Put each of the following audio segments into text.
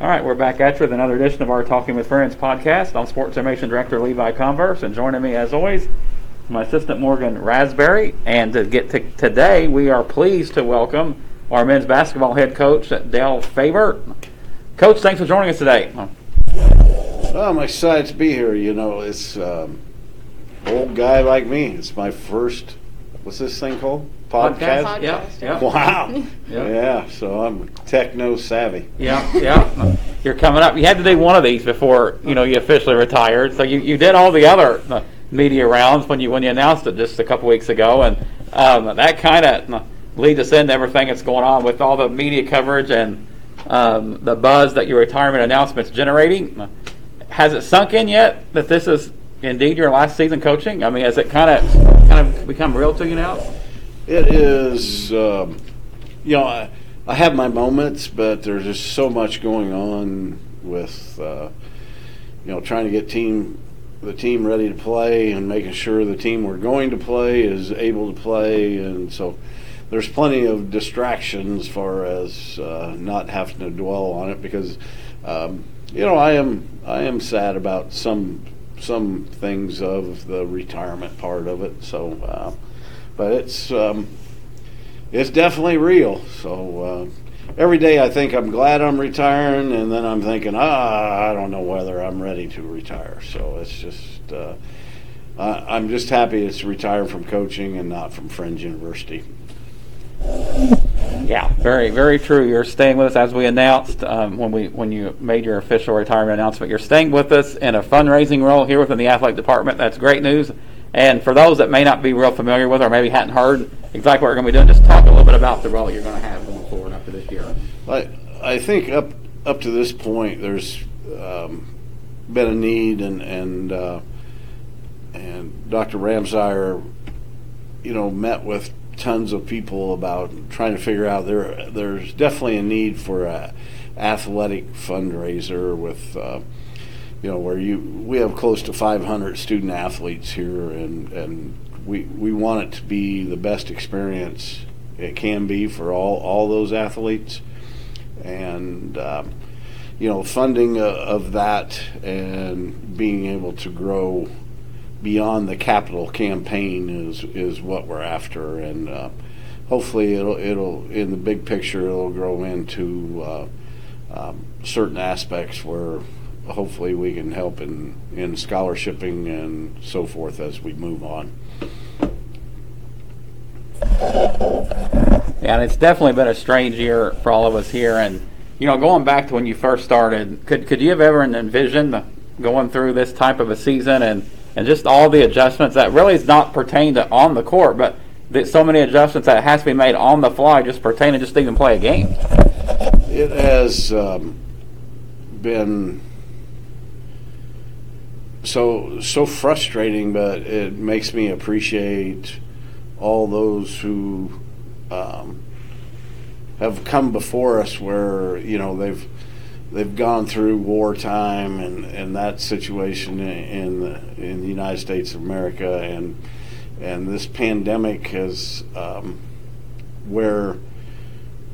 All right, we're back at you with another edition of our Talking with Friends podcast. I'm Sports Information Director Levi Converse, and joining me as always, my assistant Morgan Raspberry. And to get to today, we are pleased to welcome our men's basketball head coach, Dale Faber. Coach, thanks for joining us today. Well, I'm excited to be here. You know, it's um, old guy like me. It's my first. What's this thing called? Podcast. Yeah, yeah, Wow. Yeah. yeah. So I'm techno savvy. yeah, yeah. You're coming up. You had to do one of these before you know you officially retired. So you, you did all the other uh, media rounds when you when you announced it just a couple weeks ago, and um, that kind of leads us into everything that's going on with all the media coverage and um, the buzz that your retirement announcement's generating. Has it sunk in yet that this is indeed your last season coaching? I mean, has it kind of kind of become real to you now? It is. Um, you know, I, I have my moments, but there's just so much going on with. Uh, you know, trying to get team the team ready to play and making sure the team we're going to play is able to play, and so there's plenty of distractions as far as uh, not having to dwell on it because um, you know I am I am sad about some some things of the retirement part of it. So, uh, but it's um, it's definitely real. So uh, every day I think I'm glad I'm retiring, and then I'm thinking ah I don't know whether I'm ready to retire. So it's just. Uh, I- I'm just happy it's retired from coaching and not from Friends University. Yeah, very, very true. You're staying with us as we announced um, when we when you made your official retirement announcement. You're staying with us in a fundraising role here within the athletic department. That's great news. And for those that may not be real familiar with or maybe hadn't heard exactly what we're going to be doing, just talk a little bit about the role you're going to have going forward after this year. I I think up up to this point, there's um, been a need, and and uh, and Dr. Ramsire, you know, met with tons of people about trying to figure out there. There's definitely a need for a athletic fundraiser with. Uh, you know, where you we have close to 500 student athletes here, and and we we want it to be the best experience it can be for all all those athletes, and um, you know, funding uh, of that and being able to grow beyond the capital campaign is is what we're after, and uh, hopefully it'll it'll in the big picture it'll grow into uh, um, certain aspects where hopefully we can help in in scholarshiping and so forth as we move on. Yeah, and it's definitely been a strange year for all of us here. And you know, going back to when you first started, could could you have ever envisioned going through this type of a season and and just all the adjustments that really is not pertain to on the court, but there's so many adjustments that has to be made on the fly, just pertaining just to even play a game. It has um, been so so frustrating, but it makes me appreciate all those who um, have come before us, where you know they've they've gone through wartime and, and that situation in the in the United States of America, and and this pandemic has um, where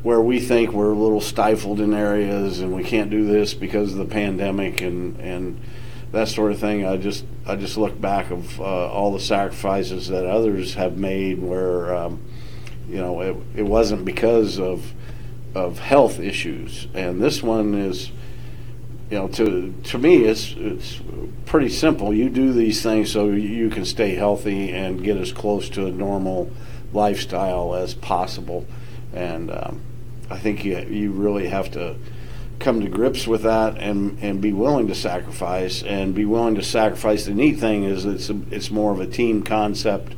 where we think we're a little stifled in areas and we can't do this because of the pandemic and and that sort of thing. I just I just look back of uh, all the sacrifices that others have made where um, you know it, it wasn't because of of health issues. And this one is you know to to me it's it's pretty simple. You do these things so you can stay healthy and get as close to a normal lifestyle as possible. And um, I think you you really have to come to grips with that and and be willing to sacrifice and be willing to sacrifice. The neat thing is it's a, it's more of a team concept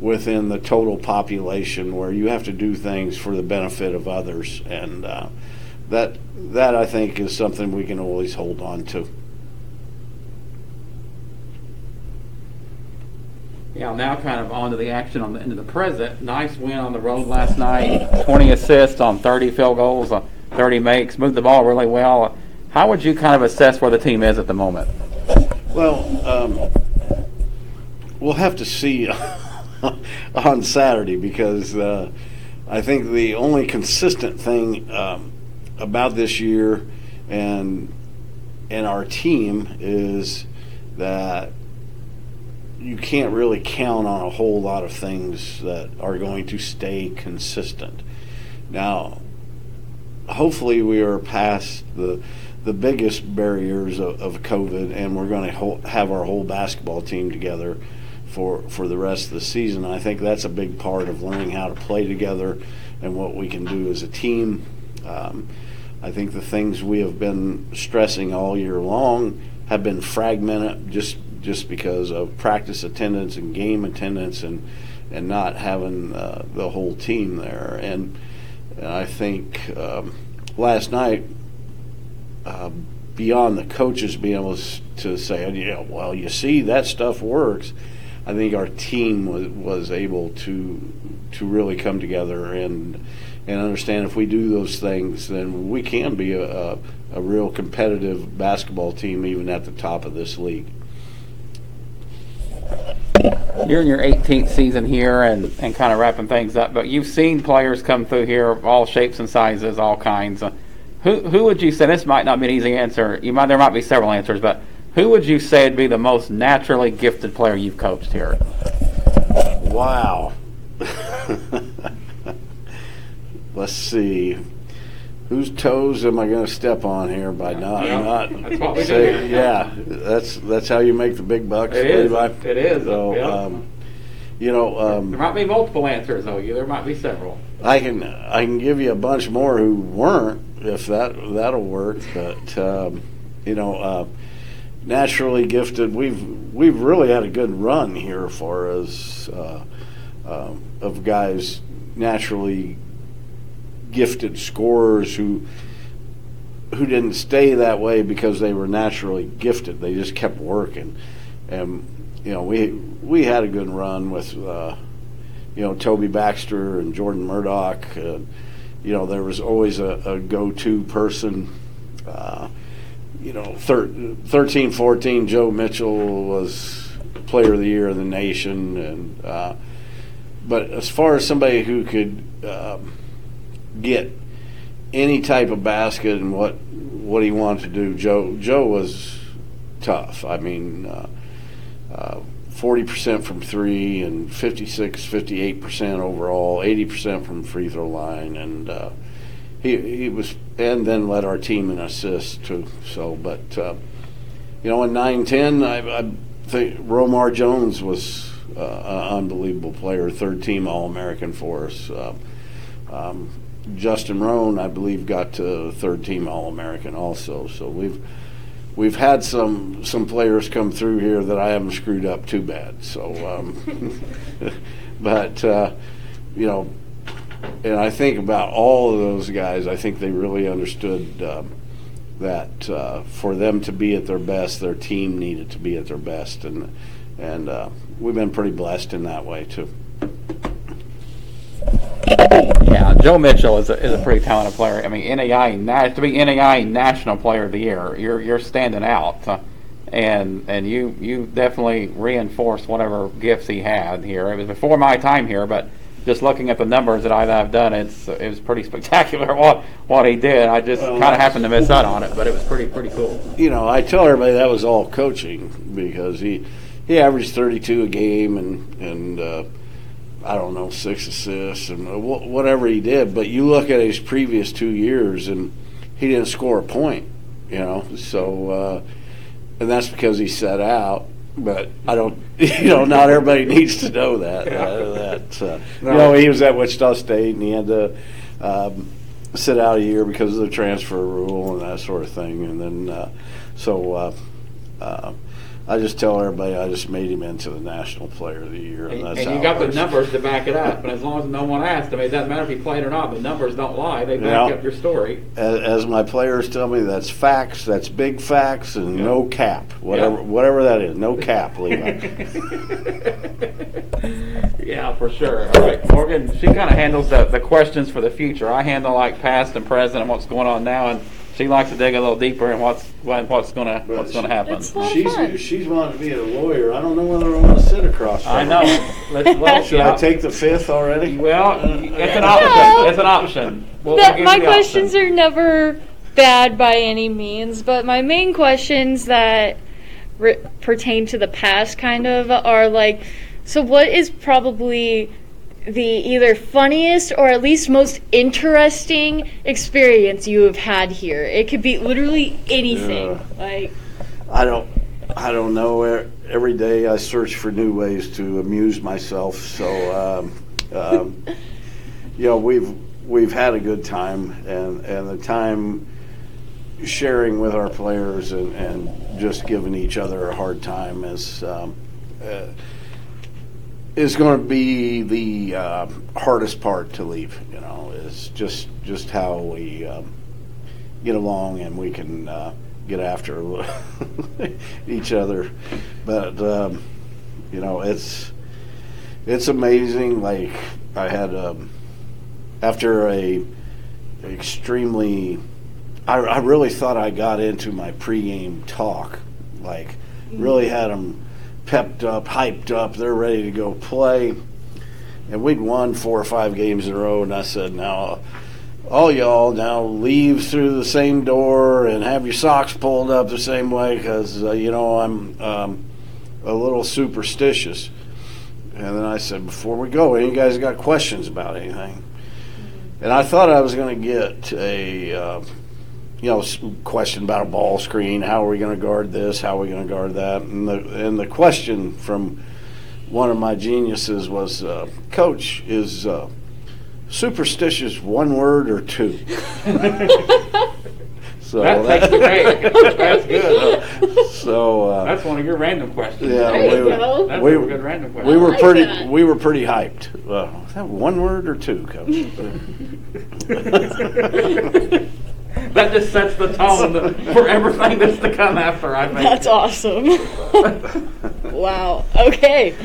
within the total population where you have to do things for the benefit of others and uh, that that I think is something we can always hold on to. Yeah, now kind of on to the action on the into the present. Nice win on the road last night. 20 assists on 30 field goals, uh, 30 makes. Moved the ball really well. How would you kind of assess where the team is at the moment? Well, um, we'll have to see on Saturday because uh, I think the only consistent thing um, about this year and and our team is that you can't really count on a whole lot of things that are going to stay consistent. Now, hopefully, we are past the the biggest barriers of, of COVID, and we're going to have our whole basketball team together for for the rest of the season. I think that's a big part of learning how to play together and what we can do as a team. Um, I think the things we have been stressing all year long have been fragmented just just because of practice attendance and game attendance and and not having uh, the whole team there. And, and I think um, last night, uh, beyond the coaches being able to say, yeah, well, you see that stuff works. I think our team was, was able to to really come together and and understand if we do those things, then we can be a, a, a real competitive basketball team even at the top of this league. You're in your 18th season here and, and kind of wrapping things up, but you've seen players come through here of all shapes and sizes, all kinds. Uh, who, who would you say, this might not be an easy answer, you might, there might be several answers, but who would you say would be the most naturally gifted player you've coached here? Wow. Let's see whose toes am I going to step on here by not Yeah, not that's what we say, yeah that's that's how you make the big bucks It is. Levi. It is, so yeah. um, you know um, There might be multiple answers, though. You There might be several. I can I can give you a bunch more who weren't if that that'll work but um, you know uh, naturally gifted we've we've really had a good run here for us uh, um, of guys naturally gifted scorers who who didn't stay that way because they were naturally gifted. They just kept working, and you know we we had a good run with uh, you know Toby Baxter and Jordan Murdoch. Uh, you know there was always a, a go-to person. Uh, you know, thir- 13, 14, Joe Mitchell was player of the year of the nation, and uh, but as far as somebody who could um, get any type of basket and what what he wanted to do. Joe Joe was tough. I mean, uh, uh, forty percent from three and 56, 58 percent overall, eighty percent from free throw line, and uh, he he was and then led our team in assists too. So, but uh, you know, in nine ten, I, I think Romar Jones was uh, an unbelievable player, third team All American for us. Uh, um, Justin Roan, I believe, got to third team All American also. So we've we've had some some players come through here that I haven't screwed up too bad. So, um, but uh, you know, and I think about all of those guys. I think they really understood um, that uh, for them to be at their best, their team needed to be at their best, and and uh, we've been pretty blessed in that way too. Yeah, Joe Mitchell is a, is a pretty talented player. I mean, NAI na- to be NAI National Player of the Year, you're you're standing out, uh, and and you you definitely reinforced whatever gifts he had here. It was before my time here, but just looking at the numbers that I've, I've done, it's it was pretty spectacular what what he did. I just Well, kind of happened to miss out on it, but it was pretty pretty cool. you know, I tell everybody that was all coaching because he he averaged 32 a game and and uh, I don't know six assists and whatever he did. But you look at his previous two years and he didn't score a point. You know, so uh, and that's because he set out. But I don't, you know, not everybody needs to know that. Uh, that uh, you know, he was at Wichita State and he had to um, sit out a year because of the transfer rule and that sort of thing. And then, uh, so uh, uh, I just tell everybody I just made him into the National Player of the Year, and, And, that's and you got the numbers to back it up. And as long as no one asked, I mean, it doesn't matter if he played or not. The numbers don't lie; they back Yeah. up your story. As, as my players tell me, that's facts. That's big facts, and Yeah. no cap. Whatever, Yeah. whatever that is, no cap, Levi. yeah, for sure. All right, Morgan, she kind of handles the, the questions for the future. I handle like past and present and what's going on now, and she likes to dig a little deeper in what's what- what's gonna what's gonna happen. It's fun. she's she's wanting to be a lawyer. I don't know whether I want to sit across. From I her. know. Let's, well, Should yeah. I take the fifth already? Well, uh, it's an uh, No. option. It's an option. We'll, we'll That- give my you the questions option. are never bad by any means, but my main questions that re- pertain to the past kind of are like, so what is probably the either funniest or at least most interesting experience you have had here? It could be literally anything. Yeah. Like, I don't, I don't know. Every day I search for new ways to amuse myself. So, um, um, you know, we've we've had a good time, and and the time sharing with our players and, and just giving each other a hard time is um, uh, is going to be the uh, hardest part to leave. You know, is just just how we um, get along and we can uh, get after each other. But um, you know, it's it's amazing. Like I had um, after a extremely, I, I really thought I got into my pregame talk. Like really had them pepped up, hyped up. They're ready to go play. And we'd won four or five games in a row, and I said, now all y'all now leave through the same door and have your socks pulled up the same way because uh, you know I'm um, a little superstitious. And then I said, before we go, any guys got questions about anything? And I thought I was going to get a uh, you know question about a ball screen. How are we going to guard this? How are we going to guard that? And the and the question from one of my geniuses was, uh, Coach, is uh, superstitious one word or two? so That takes the. That's good. so uh, That's one of your random questions. yeah, There you we, go. That's we, a good random question. we were like pretty that. we were pretty hyped. Uh, is that one word or two, Coach? that just sets the tone for everything that's to come after. I think. that's awesome. wow. Okay.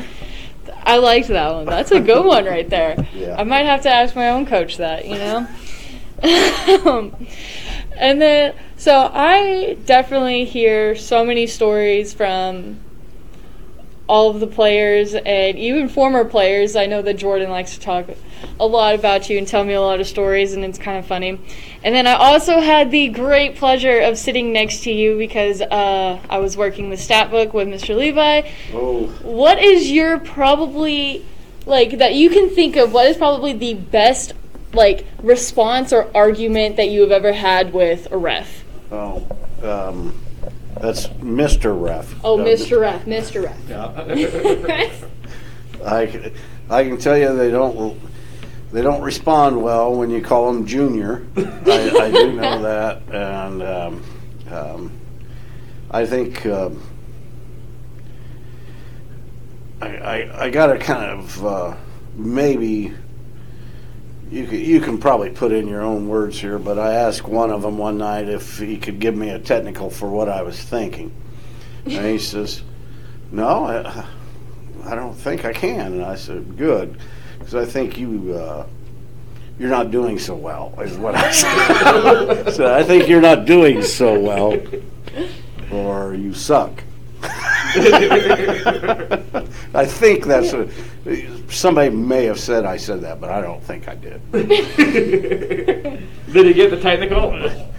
I liked that one. That's a good one right there. Yeah. I might have to ask my own coach that, you know? um, and then, so I definitely hear so many stories from all of the players and even former players. I know that Jordan likes to talk a lot about you and tell me a lot of stories, and it's kind of funny. And then I also had the great pleasure of sitting next to you because uh, I was working the stat book with Mr. Levi. oh, What is your probably like that you can think of? What is probably the best like response or argument that you have ever had with a ref? oh, um, that's Mr. Ref. Oh, Mr. Ref, Mr. Ref. Yeah. I can tell you they don't they don't respond well when you call them junior. I, I do know that, and um, um, I think um, I, I, I got to kind of uh, maybe you can, you can probably put in your own words here, but I asked one of them one night if he could give me a technical for what I was thinking, and he says, "No, I, I don't think I can." And I said, "Good, because I think you uh, you're not doing so well." Is what I said. so I think you're not doing so well, or you suck. I think that's a, somebody may have said I said that, but I don't think I did. Did he get the technical?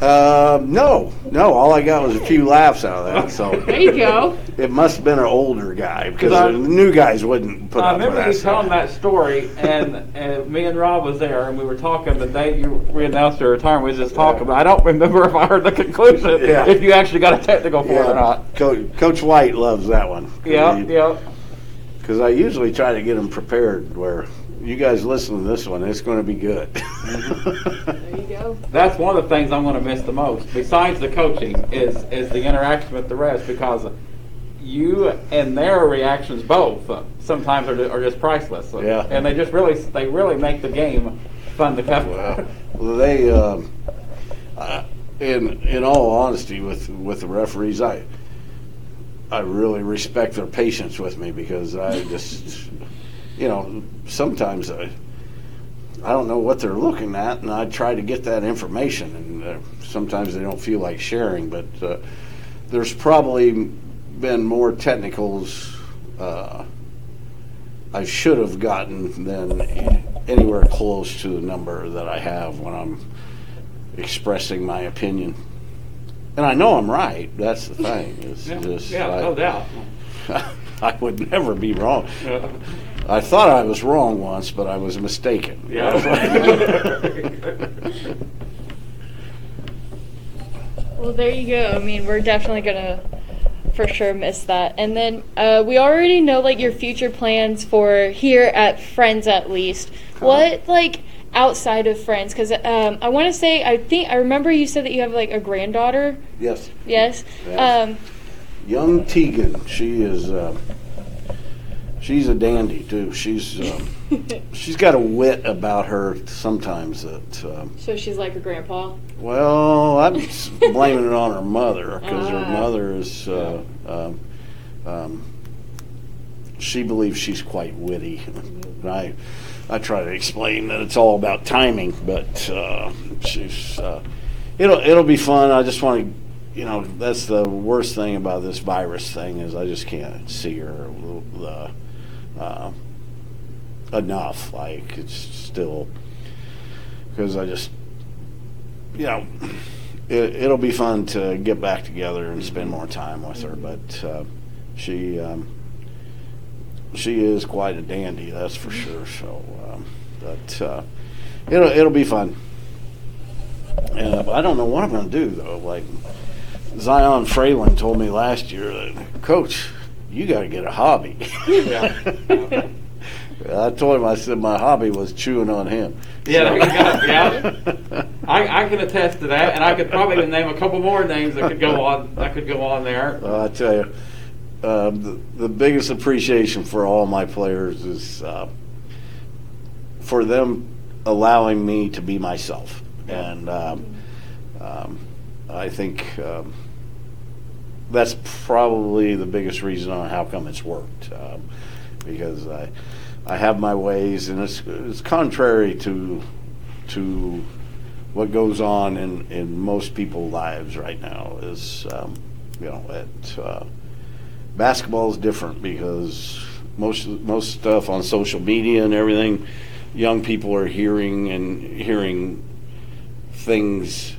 Uh, no, no. All I got was a few laughs out of that. So There you go. it must have been an older guy because 'Cause I- the new guys wouldn't put I up with remember that. you telling stuff. that story, and, and me and Rob was there, and we were talking the day you re-announced your retirement. We was just talking, but I don't remember if I heard the conclusion, Yeah. if you actually got a technical for it or not. Coach, Coach White loves that one. Yeah, yeah. Because I usually try to get them prepared. Where you guys listen to this one, it's going to be good. There you go. That's one of the things I'm going to miss the most, besides the coaching, is is the interaction with the rest because you and their reactions both uh, sometimes are, are just priceless. Yeah. and they just really they really make the game fun to cover. Well, well, they, um, uh, in in all honesty, with with the referees, I I really respect their patience with me because I just, you know, sometimes I I don't know what they're looking at, and I try to get that information, and uh, sometimes they don't feel like sharing. But uh, there's probably been more technicals. Uh, I should have gotten than anywhere close to the number that I have when I'm expressing my opinion. And I know I'm right. That's the thing. It's Yeah, just yeah, I, no doubt. I would never be wrong. I thought I was wrong once, but I was mistaken. Yeah. Well, there you go. I mean, we're definitely gonna for sure miss that. And then uh, we already know like your future plans for here at Friends at least. What like outside of Friends? Because um, I want to say I think I remember you said that you have like a granddaughter. yes. Yes. Yes. Um, Young Tegan, she is. Uh, she's a dandy too. She's um, she's got a wit about her sometimes that. Um, so she's like her grandpa. well, I'm s- blaming it on her mother because her Ah. mother is. Uh, um, um, she believes she's quite witty. And I, I try to explain that it's all about timing, but uh, she's. Uh, it'll it'll be fun. I just want to. You know, that's the worst thing about this virus thing is I just can't see her uh, uh, enough. Like it's still because I just, you know, it, it'll be fun to get back together and spend more time with her. But uh, she um, she is quite a dandy, that's for sure. So, um, but uh, it'll it'll be fun. Uh, I don't know what I'm going to do though. Like Zion Fralin told me last year that, Coach, you got to get a hobby. Yeah. I told him I said my hobby was chewing on him. Yeah, go. Yeah. I, I can attest to that, and I could probably name a couple more names that could go on. That could go on there. Well, I tell you, um, the, the biggest appreciation for all my players is uh, for them allowing me to be myself, and um, um, I think um, that's probably the biggest reason on how come it's worked, um, because I I have my ways, and it's it's contrary to to what goes on in, in most people's lives right now. Is, um, you know, it, uh, basketball is different because most most stuff on social media and everything, young people are hearing and hearing things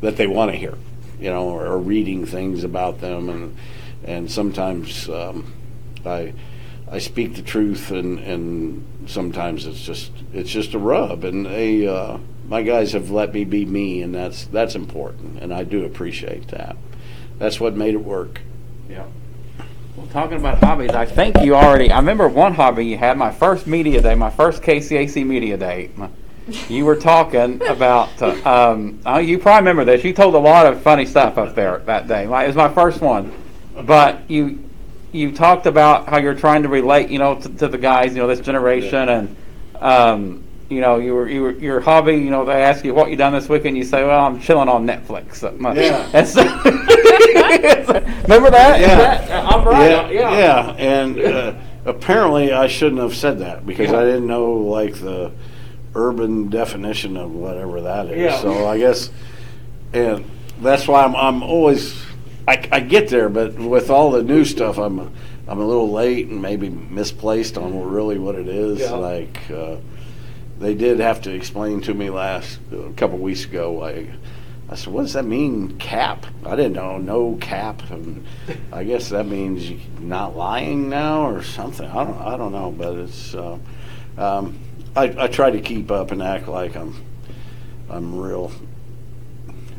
that they want to hear, you know, or, or reading things about them, and and sometimes um, I I speak the truth, and and sometimes it's just it's just a rub, and they uh, my guys have let me be me, and that's that's important, and I do appreciate that. That's what made it work. Yeah. Well, talking about hobbies, I think you already. I remember one hobby you had. My first media day, my first KCAC media day. my- You were talking about. Uh, um, oh, you probably remember this. You told a lot of funny stuff up there that day. My, it was my first one, but you you talked about how you're trying to relate, you know, to, to the guys, you know, this generation, and um, you know, you were, you were your hobby. You know, they ask you what you done this weekend. You say, "Well, I'm chilling on Netflix." Yeah. And so- remember that? Yeah. that- I'm right. yeah, Yeah. yeah, and uh, apparently I shouldn't have said that because Yeah. I didn't know like the urban definition of whatever that is. Yeah. So I guess, and that's why I'm I'm always I, I get there, but with all the new stuff, I'm I'm a little late and maybe misplaced on really what it is. Yeah. Like uh, they did have to explain to me last a couple weeks ago. Like I said, what does that mean, cap? I didn't know no cap. And I guess that means not lying now or something. I don't I don't know, but it's. Uh, um, I, I try to keep up and act like I'm I'm real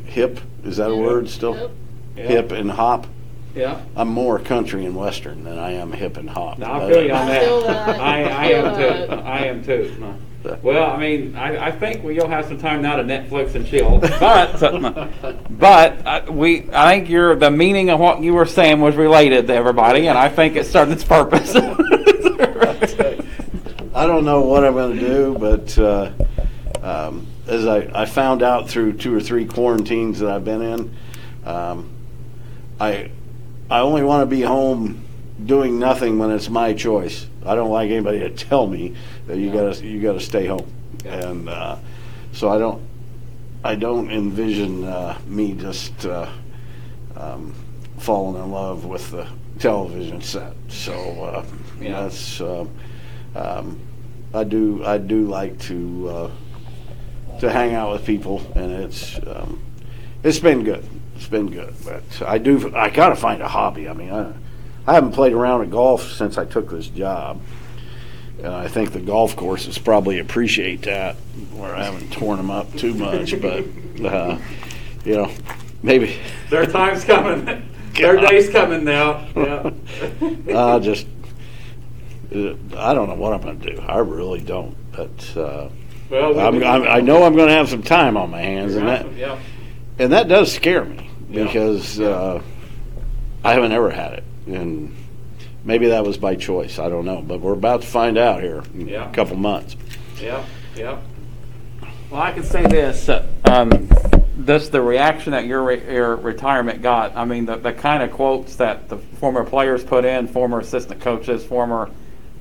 hip. Is that a word still? Yep. Yeah. Hip and hop. Yeah. I'm more country and western than I am hip and hop. No, I But, feel you on I that. that. I, I I feel am too. that. I am too. Well, I mean, I, I think we, you'll have some time now to Netflix and chill. But, but uh, we, I think your the meaning of what you were saying was related to everybody, and I think it served its purpose. I don't know what I'm going to do, but uh, um, as I, I found out through two or three quarantines that I've been in, um, I I only want to be home doing nothing when it's my choice. I don't like anybody to tell me that you Yeah. gotta you gotta stay home, Yeah. and uh, so I don't I don't envision uh, me just uh, um, falling in love with the television set. So uh, Yeah. that's uh, um, I do I do like to uh, to hang out with people, and it's um, it's been good. It's been good, but I do I gotta find a hobby. I mean, I, I haven't played around at golf since I took this job, and I think the golf courses probably appreciate that, where I haven't torn them up too much. But uh, you know, maybe Their time's coming. Their day's coming now. Yeah. I just uh, I don't know what I'm going to do. I really don't. But uh, well, I'm, I'm, I know I'm going to have some time on my hands, and that Yeah. and that does scare me Yeah. because uh, I haven't ever had it, and maybe that was by choice. I don't know, but we're about to find out here in Yeah. a couple months. Yep, yep. Well, I can say this, uh, um, this, the reaction that your, re- your retirement got, I mean, the, the kind of quotes that the former players put in, former assistant coaches, former,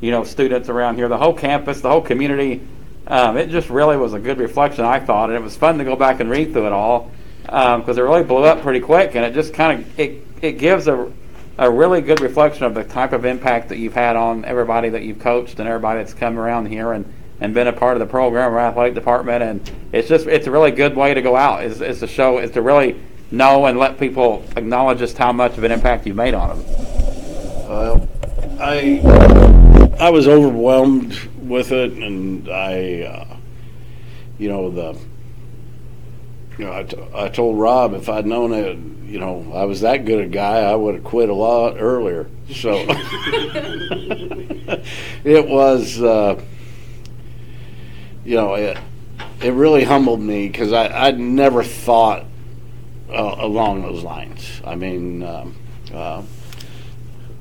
you know, students around here, the whole campus, the whole community, um, it just really was a good reflection, I thought, and it was fun to go back and read through it all, because it really blew up pretty quick, and it just kind of, it, it gives a, a really good reflection of the type of impact that you've had on everybody that you've coached and everybody that's come around here and, and been a part of the program or athletic department. And it's just it's a really good way to go out is, is to show is to really know and let people acknowledge just how much of an impact you've made on them. Well, I I was overwhelmed with it, and I, uh, you know, the, you know, I, t- I told Rob if I'd known that, you know, I was that good a guy, I would have quit a lot earlier. So it was, uh, you know, it it really humbled me because I I'd never thought uh, along those lines. I mean. Um, uh,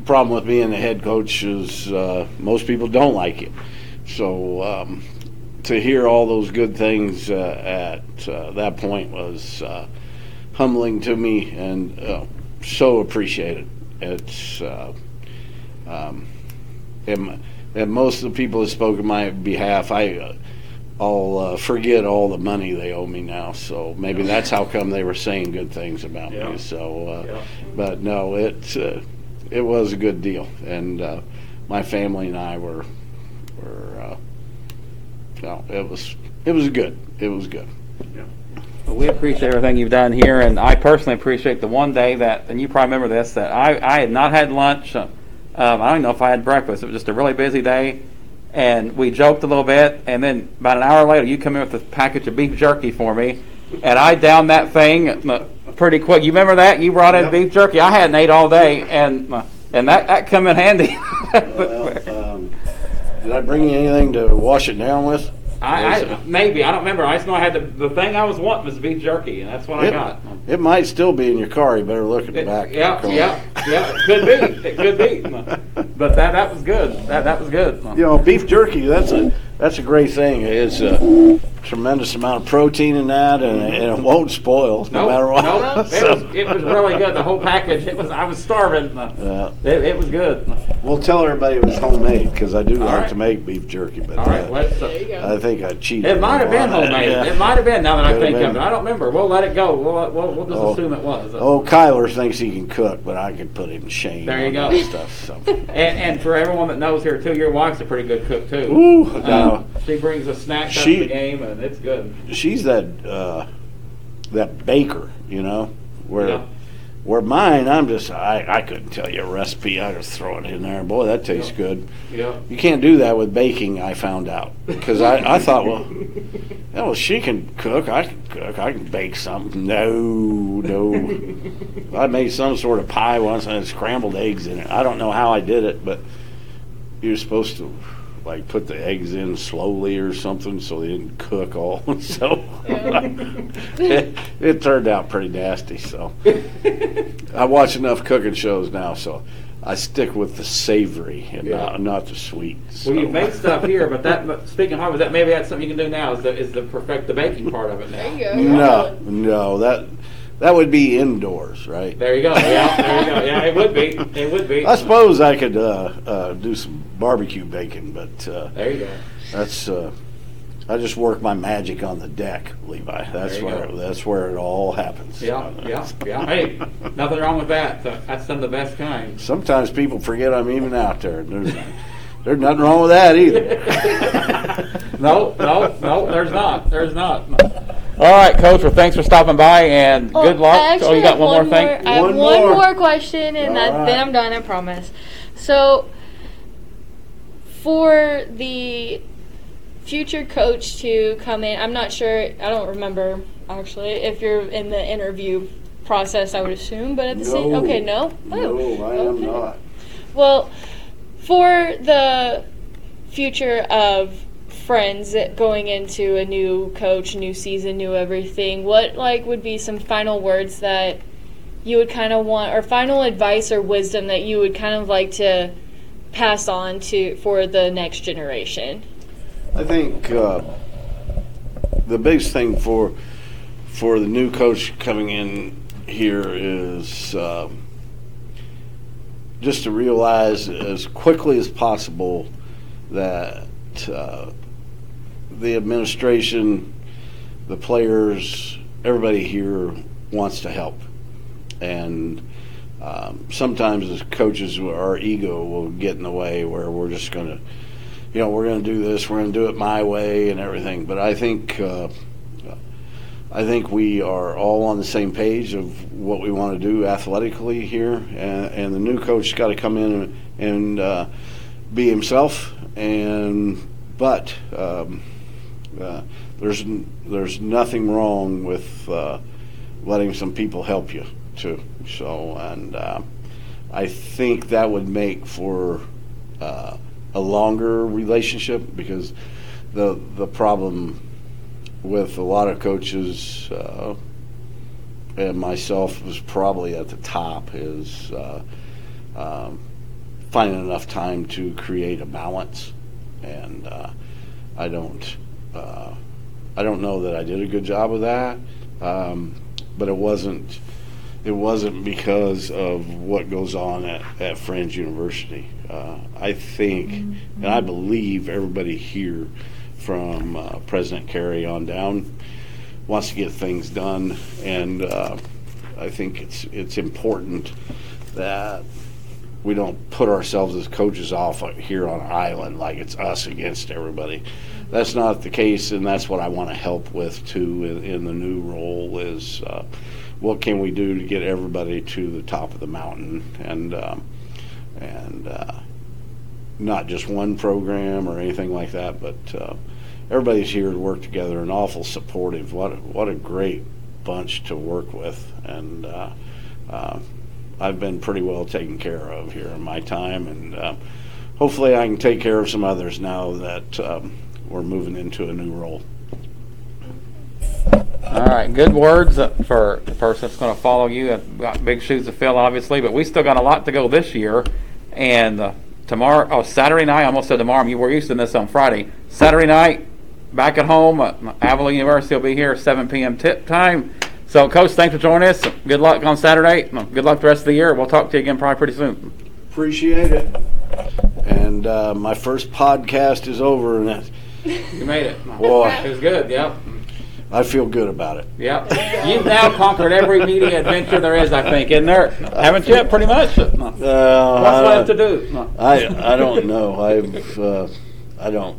problem with being the head coach is uh, most people don't like it. So um, to hear all those good things uh, at uh, that point was uh, humbling to me and uh, so appreciated. It's uh, um, and, and most of the people that spoke on my behalf, I. Uh, I'll uh, forget all the money they owe me now, so maybe that's how come they were saying good things about Yeah. me. So, uh, Yeah. but no, it uh, it was a good deal, and uh, my family and I were were uh, no, it was it was good. It was good. Well, we appreciate everything you've done here, and I personally appreciate the one day that, and you probably remember this, that I, I had not had lunch. Um, I don't even know if I had breakfast. It was just a really busy day, and we joked a little bit, and then about an hour later, you come in with a package of beef jerky for me, and I downed that thing uh, pretty quick. You remember that? You brought in Yep. beef jerky. I hadn't ate all day, and uh, and that, that come in handy. um, did I bring you anything to wash it down with? I, I maybe I don't remember. I just know I had the, the thing I was wanting was beef jerky, and that's what I It, got. it might still be in your car. You better look at the It- back. Yeah, corner. yeah, yeah. It could be. It could be. But that that was good. That that was good. You know, beef jerky. That's a that's a great thing. It's a tremendous amount of protein in that, and, and it won't spoil no, no, matter what. no, it was it was really good. The whole package. It was. I was starving. uh, It, it was good. we'll tell everybody it was homemade because I do like right. to make beef jerky, but All right, uh, let's. There you Uh, go. I think I cheated. it might have been that. homemade. Yeah. It might have been. Now that I Could have think of been. it, I don't remember. We'll let it go. We'll we'll, we'll, we'll just Oh. assume it was. Oh, Kyler thinks he can cook, but I could put him to shame. There you on go. that Stuff, so. And and for everyone that knows here too, your wife's a pretty good cook too. Ooh, Um, now, she brings a snack She- to the game, and it's good. she's that uh, that baker, you know, where Yeah. where mine, I'm just I, I couldn't tell you a recipe. I just throw it in there. Boy, that tastes Yeah. good. Yeah. You can't do that with baking. I found out because I, I thought, well, well, she can cook. I can cook. I can bake something. No, no. I made some sort of pie once and had scrambled eggs in it. I don't know how I did it, but you're supposed to like put the eggs in slowly or something so they didn't cook all. so it, it turned out pretty nasty. So I watch enough cooking shows now, so I stick with the savory and Yeah. not, not the sweet. So. Well, you've made stuff here, but that. Speaking of harvest, that maybe that's something you can do now. Is the is the perfect the baking part of it now. There you go. no, no, that that would be indoors, right? There you go. Yeah, there you go. Yeah, it would be. It would be. I suppose I could uh, uh, do some barbecue bacon, but uh, There you go. that's uh, I just work my magic on the deck, Levi. That's where go. that's where it all happens. Yeah, yeah, yeah. Hey, nothing wrong with that. So That's some of the best kind. Sometimes people forget I'm even out there. There's there's nothing wrong with that either. no, no, no. There's not. There's not. All right, Coach. Well, thanks for stopping by, and Oh, good luck. I oh, you got have one, more thing. I have One one more. more, question, and that, All then. I'm done. I promise. So, for the future coach to come in, I'm not sure. I don't remember actually if you're in the interview process. I would assume, but at the same, okay, no, No, Oh, I am not. Well, for the future of friends going into a new coach, new season, new everything, what like would be some final words that you would kind of want or final advice or wisdom that you would kind of like to pass on to for the next generation? I think uh, the biggest thing for for the new coach coming in here is um, just to realize as quickly as possible that uh, the administration, the players, everybody here wants to help, and um, sometimes as coaches, our ego will get in the way where we're just going to you know, we're going to do this, we're going to do it my way and everything. But I think, uh, I think we are all on the same page of what we want to do athletically here, and, and the new coach's got to come in and, and uh, be himself. And but um, uh, there's there's nothing wrong with uh, letting some people help you too. So and uh, I think that would make for uh, a longer relationship because the the problem with a lot of coaches uh, and myself was probably at the top is um, finding enough time to create a balance and I don't uh, I don't know that I did a good job of that um, but it wasn't it wasn't because of what goes on at, at Friends University. Uh, I think, and I believe everybody here, from uh, President Carey on down, wants to get things done, and uh, I think it's it's important that we don't put ourselves as coaches off here on an island like it's us against everybody. That's not the case, and that's what I want to help with too in, in the new role is. Uh, what can we do to get everybody to the top of the mountain and um, and uh, not just one program or anything like that, but uh, everybody's here to work together and awful supportive. What what a great bunch to work with, and uh, uh, I've been pretty well taken care of here in my time, and uh, hopefully I can take care of some others now that um, we're moving into a new role. All right, good words for the person that's going to follow you. I've got big shoes to fill, obviously, but we still got a lot to go this year. And uh, tomorrow, oh, Saturday night, I almost said tomorrow. You were used to this on Friday. Saturday night, back at home. Uh, Avila University will be here, 7 p.m. tip time. So, Coach, thanks for joining us. Good luck on Saturday. Good luck the rest of the year. We'll talk to you again probably pretty soon. Appreciate it. And uh, my first podcast is over, and that- You made it. Boy. It was good, yep. I feel good about it. Yep. You've now conquered every media adventure there is, I think, isn't there? Haven't you? Pretty much. Uh, What's left to do? I I don't know. I've uh, I don't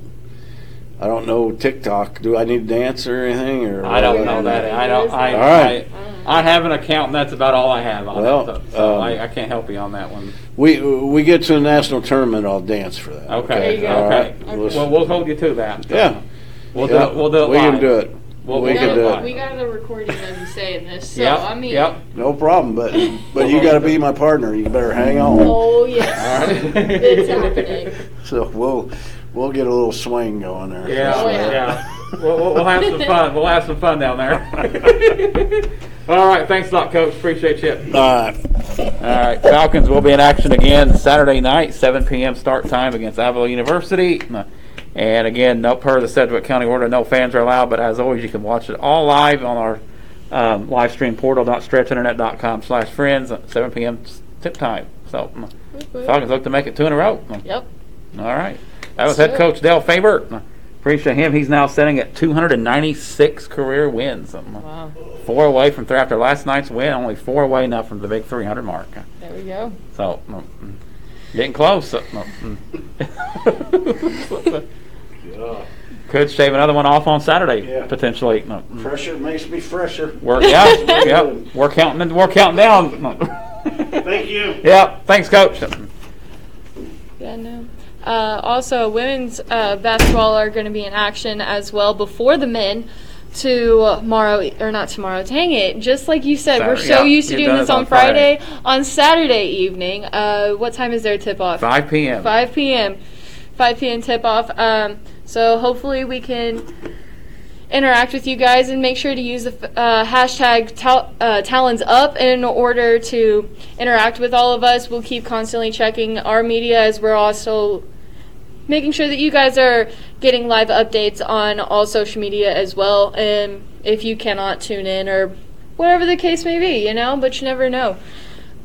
I don't know TikTok. Do I need to dance or anything? Or I don't know that. I don't. I, All right. I, I have an account, and that's about all I have on Well, it. So, so um, I, I can't help you on that one. We we get to a national tournament. I'll dance for that. Okay. There you go. All right. Okay. Let's- Well, we'll hold you to that. yeah. We'll Yeah. do it. We'll do it. We live. can do it. We'll, We we'll can do do it. it. We got the recording of you saying this, so Yep. I mean, Yep. No problem. But but you got to be my partner. You better hang on. oh yes, All right. it's happening. So we'll we'll get a little swing going there. Yeah. Oh, yeah. yeah. We'll, we'll, we'll have some fun. We'll have some fun down there. all right. Thanks a lot, Coach. Appreciate you. All right. All right, Falcons will be in action again Saturday night, 7 p.m. start time against Avila University. And again, no per the Sedgwick County order, no fans are allowed. But as always, you can watch it all live on our um, live stream portal. stretchinternet.com slash friends. 7 p.m. tip time. So Falcons look to make it two in a row. Yep. All right, that was head it. coach Dale Faber. Appreciate him. He's now sitting at 296 career wins. Wow. Four away from th- after last night's win, only four away now from the big 300 mark. There we go. So, mm, getting close. Mm. could shave another one off on Saturday Yeah. potentially. No. Pressure makes me fresher. We're yeah, yeah. We're counting. We're counting down. Thank you. Yeah. Thanks, coach. Yeah, no. Uh, also, women's uh, basketball are going to be in action as well before the men tomorrow, or not tomorrow, dang it. Just like you said, we're so yeah, used to doing this on on Friday. Friday. On Saturday evening, uh, what time is their tip off? 5 p.m. 5 p.m. 5 p.m. tip off. Um, so hopefully we can interact with you guys and make sure to use the uh, hashtag uh, talons up in order to interact with all of us. We'll keep constantly checking our media as we're also making sure that you guys are getting live updates on all social media as well. And if you cannot tune in or whatever the case may be, you know, but you never know.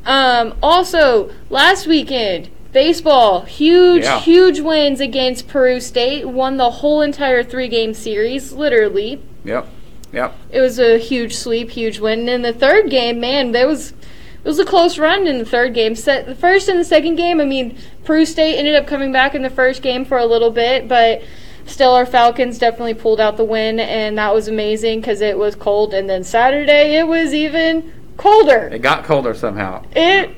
Um, also, last weekend, baseball, huge, Yeah. huge wins against Peru State, won the whole entire three game series, literally. Yep. Yep. It was a huge sweep, huge win. And in the third game, man, there was it was a close run in the third game. Set the first and the second game. I mean, Peru State ended up coming back in the first game for a little bit, but still, our Falcons definitely pulled out the win, and that was amazing because it was cold. And then Saturday, it was even colder. It got colder somehow. It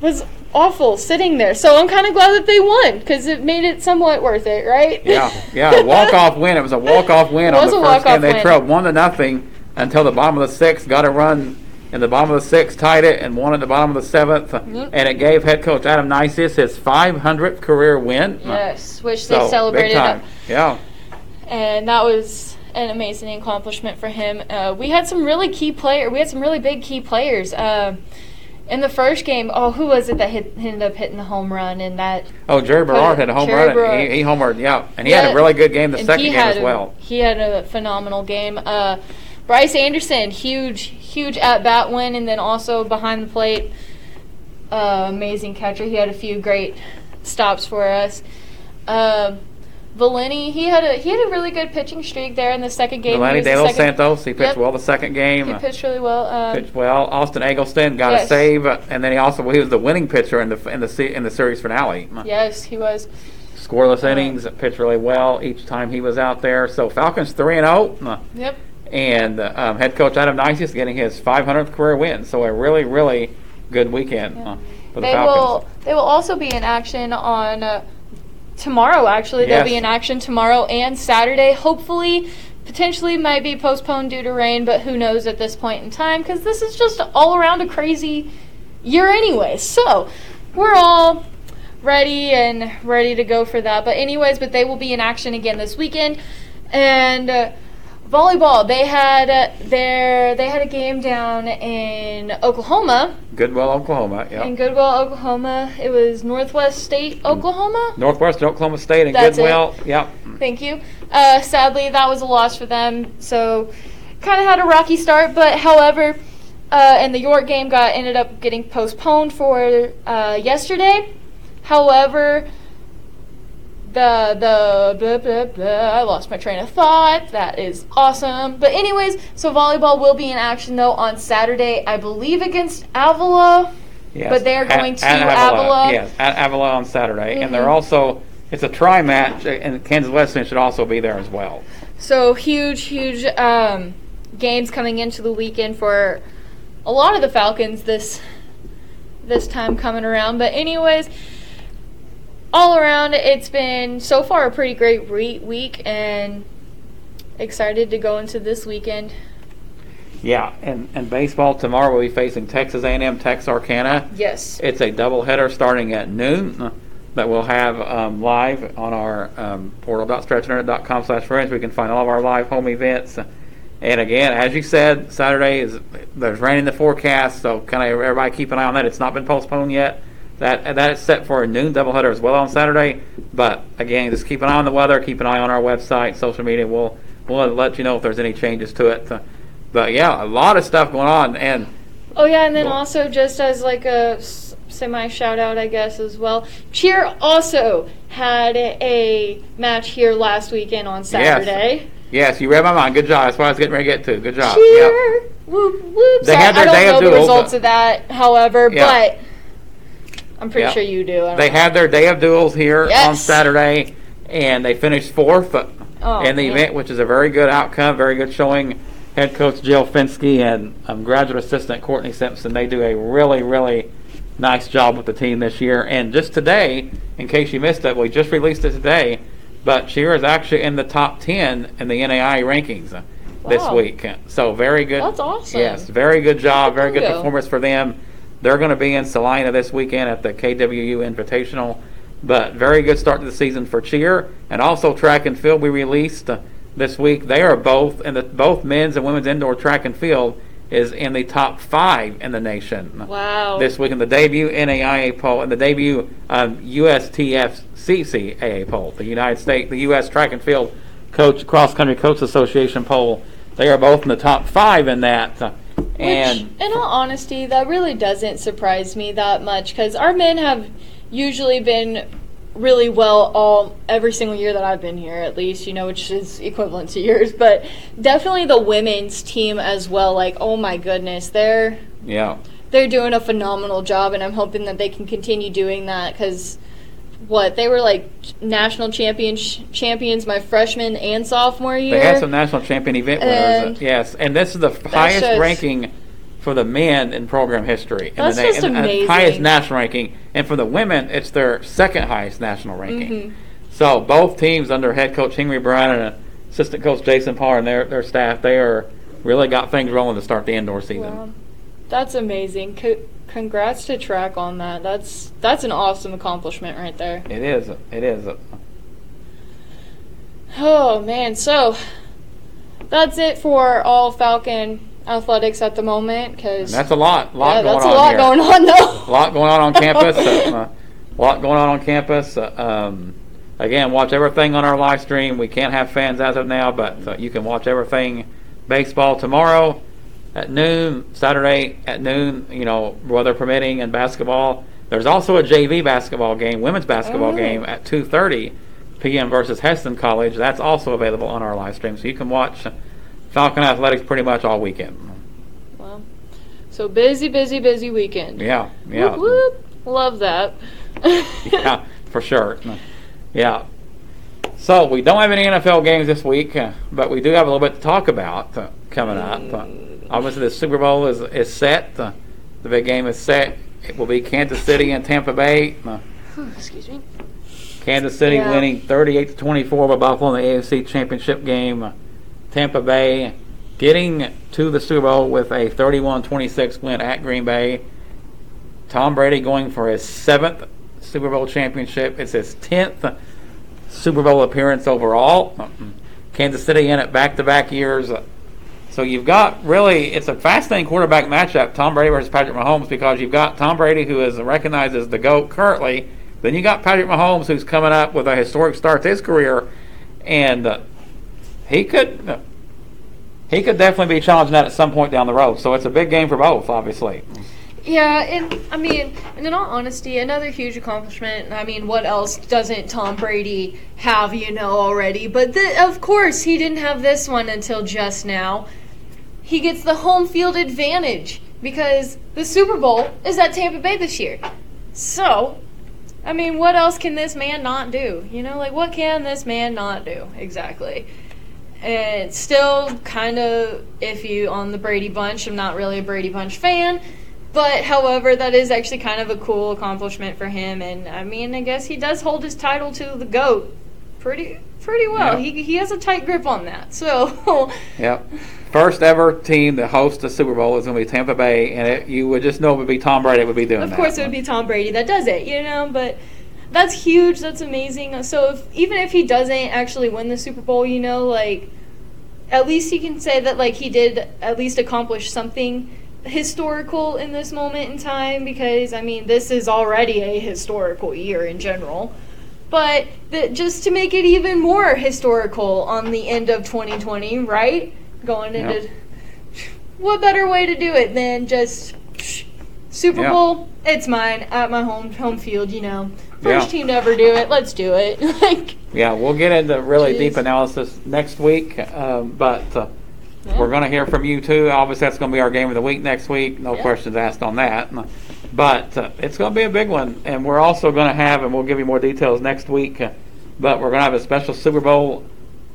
was awful sitting there. So I'm kind of glad that they won because it made it somewhat worth it, right? Yeah. Yeah. Walk off win. It was a walk off win on was the first game. They win. trailed one to nothing until the bottom of the sixth. Got a run in the bottom of the sixth, tied it, and won at the bottom of the seventh. Yep. And it gave head coach Adam Nicis his 500th career win. Yes, which they big celebrated. time. Yeah. and that was an amazing accomplishment for him. Uh, we had some really key player. We had some really big key players. Uh, in the first game, oh, who was it that hit, ended up hitting the home run in that? Oh, Jerry Berard had a home Jerry run. Berard. He, he homered, yeah. And he had a really good game the and second game as a- well. He had a phenomenal game. Uh, Bryce Anderson, huge, huge at bat win, and then also behind the plate, uh, amazing catcher. He had a few great stops for us. Uh, Valeni, he had a he had a really good pitching streak there in the second game. Melanie De Los Santos, he pitched Yep. well the second game. He pitched really well. Um, pitched well. Austin Eggleston got a save, and then he also he was the winning pitcher in the in the in the series finale. Yes, he was. Scoreless innings, pitched really well each time he was out there. So Falcons three and zero, Yep. and um, head coach Adam Nicis getting his 500th career win. So a really really good weekend uh, for the They Falcons. will. They will also be in action on uh, tomorrow. Actually, they'll be in action tomorrow and Saturday. Hopefully, potentially might be postponed due to rain, but who knows at this point in time? Because this is just all around a crazy year anyway. So we're all ready and ready to go for that. But anyways, but they will be in action again this weekend, and. Uh, Volleyball. They had uh, their they had a game down in Oklahoma, Goodwell, Oklahoma. Yeah. in Yeah. Goodwell, Oklahoma. It was Northwest State, Oklahoma. Northwest Oklahoma State and That's it. Goodwell. Yep. Thank you. Uh, sadly, that was a loss for them. So, kind of had a rocky start. But however, uh, and the York game got ended up getting postponed for uh, yesterday. However, the the blah, blah, blah, I lost my train of thought. That is awesome. But anyways, so volleyball will be in action though on Saturday, I believe against Avila. Yes. But they're At- going to at Avila. Yes, at Avila on Saturday, and they're Mhm. also it's a tri match, and Kansas Wesleyan should also be there as well. So huge, huge um, games coming into the weekend for a lot of the Falcons this this time coming around. But anyways, all around, it's been so far a pretty great re- week, and excited to go into this weekend. Yeah, and, and baseball tomorrow we'll be facing Texas A&M Texarkana. Yes. It's a doubleheader starting at noon that we'll have um, live on our um, portal.stretchinternet.com slash friends. We can find all of our live home events. And again, as you said, Saturday is there's rain in the forecast, so kind of everybody keep an eye on that. It's not been postponed yet. That that is set for a noon doubleheader as well on Saturday. But again, just keep an eye on the weather. Keep an eye on our website, social media. We'll we'll let you know if there's any changes to it. But yeah, a lot of stuff going on, and Oh yeah, and then on. also just as like a semi shout out, I guess as well. Cheer also had a match here last weekend on Saturday. yes, you read my mind. Good job. That's what I was getting ready to get to. Good job. Cheer! Yep. Whoop whoop! They So had their I don't day of know the results of that, however, Yeah. but I'm pretty Yeah. sure you do. I don't They know. had their day of duels here on Yes. Saturday, and they finished fourth. Oh, in the man. event, which is a very good outcome, very good showing. Head coach Jill Finsky and um, graduate assistant Courtney Simpson, they do a really, really nice job with the team this year. And just today, in case you missed it, we just released it today, but Shearer is actually in the top 10 in the NAIA rankings uh, this Wow. week. So very good. That's awesome. Yes, very good job, very good Bingo. performance for them. They're going to be in Salina this weekend at the KWU Invitational. But very good start to the season for cheer and also track and field. We released uh, this week. They are both in the both men's and women's indoor track and field is in the top five in the nation Wow. this week in the debut NAIA poll and the debut um, USTFCCAA poll, the United States, the U.S. Track and Field Coach Cross Country Coach Association poll. They are both in the top five in that. And Which, in all honesty, that really doesn't surprise me that much because our men have usually been really well all every single year that I've been here, at least you know, which is equivalent to yours. But definitely the women's team as well. Like, oh my goodness, they're yeah, they're doing a phenomenal job, and I'm hoping that they can continue doing that because. What they were like national champions champions my freshman and sophomore year. they had some national champion event winners. And- yes, and this is the highest ranking for the men in program history. That's the just and, amazing. highest national ranking, and for the women, it's their second highest national ranking. Mhm. So both teams under head coach Henry Brown and assistant coach Jason Parr and their their staff, they are really got things rolling to start the indoor season. Wow. That's amazing. Co- congrats to track on that. That's that's an awesome accomplishment right there. It is. It is. Oh man, so that's it for all Falcon athletics at the moment And because that's a lot. lot yeah, going that's a on lot here. going on though. A lot going on on campus. uh, a lot going on on campus. Uh, um, again, watch everything on our live stream. We can't have fans as of now, but uh, you can watch everything. Baseball tomorrow at noon, Saturday at noon. You know, weather permitting, and basketball. There's also a JV basketball game, women's basketball Oh. game at 2:30 p.m. versus Hesston College. That's also available on our live stream, so you can watch Falcon athletics pretty much all weekend. Well, so busy, busy, busy weekend. Yeah, yeah. Whoop, whoop. Love that. yeah, for sure. Yeah. So we don't have any NFL games this week, but we do have a little bit to talk about coming up. Uh, obviously, the Super Bowl is is set. Uh, the big game is set. It will be Kansas City and Tampa Bay. Uh, Excuse me. Kansas City Yeah. winning 38 to 24 by Buffalo in the AFC Championship game. Uh, Tampa Bay getting to the Super Bowl with a 31-26 win at Green Bay. Tom Brady going for his seventh Super Bowl championship. It's his tenth Super Bowl appearance overall. Kansas City in it back-to-back years. So you've got really, it's a fascinating quarterback matchup, Tom Brady versus Patrick Mahomes, because you've got Tom Brady, who is recognized as the GOAT currently. Then you got Patrick Mahomes, who's coming up with a historic start to his career. And uh, he could. uh, he could definitely be challenging that at some point down the road. So it's a big game for both, obviously. Yeah, and I mean, and in all honesty, another huge accomplishment. I mean, what else doesn't Tom Brady have, you know, already? But the, of course, he didn't have this one until just now. He gets the home field advantage because the Super Bowl is at Tampa Bay this year. So, I mean, what else can this man not do? You know, like, what can this man not do? Exactly. And it's still kind of iffy on the Brady Bunch. I'm not really a Brady Bunch fan. But, however, that is actually kind of a cool accomplishment for him. And, I mean, I guess he does hold his title to the GOAT pretty pretty well. Yeah. He, he has a tight grip on that. So, Yep. First ever team to host the Super Bowl is going to be Tampa Bay, and it, you would just know it would be Tom Brady would be doing of that. course, it would be Tom Brady that does it, you know, but that's huge. That's amazing. So, if, even if he doesn't actually win the Super Bowl, you know, like, at least he can say that, like, he did at least accomplish something historical in this moment in time because, I mean, this is already a historical year in general. But the, just to make it even more historical on the end of 2020, right? Going into. Yep. What better way to do it than just. Super Yeah. Bowl, it's mine at my home home field. You know, first Yeah. team to ever do it. Let's do it. like, Yeah, we'll get into really Jeez. deep analysis next week, um, but uh. We're going to hear from you too. Obviously, that's going to be our game of the week next week. No Yeah. questions asked on that. But uh, it's going to be a big one, and we're also going to have, and we'll give you more details next week. Uh, but we're going to have a special Super Bowl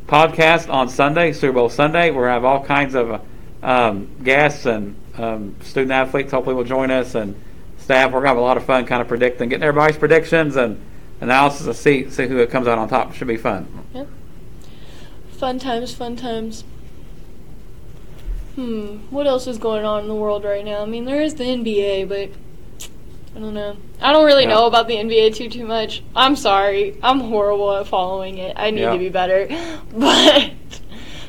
podcast on Sunday, Super Bowl Sunday. We're gonna have all kinds of um, guests and um, student athletes. Hopefully, will join us and staff. We're gonna have a lot of fun, kind of predicting, getting everybody's predictions and analysis to see see who it comes out on top. Should be fun. Fun times, fun times. Hmm, what else is going on in the world right now? I mean, there is the NBA, but I don't know. I don't really Yeah. know about the NBA too too much. I'm sorry. I'm horrible at following it. I need Yeah. to be better. But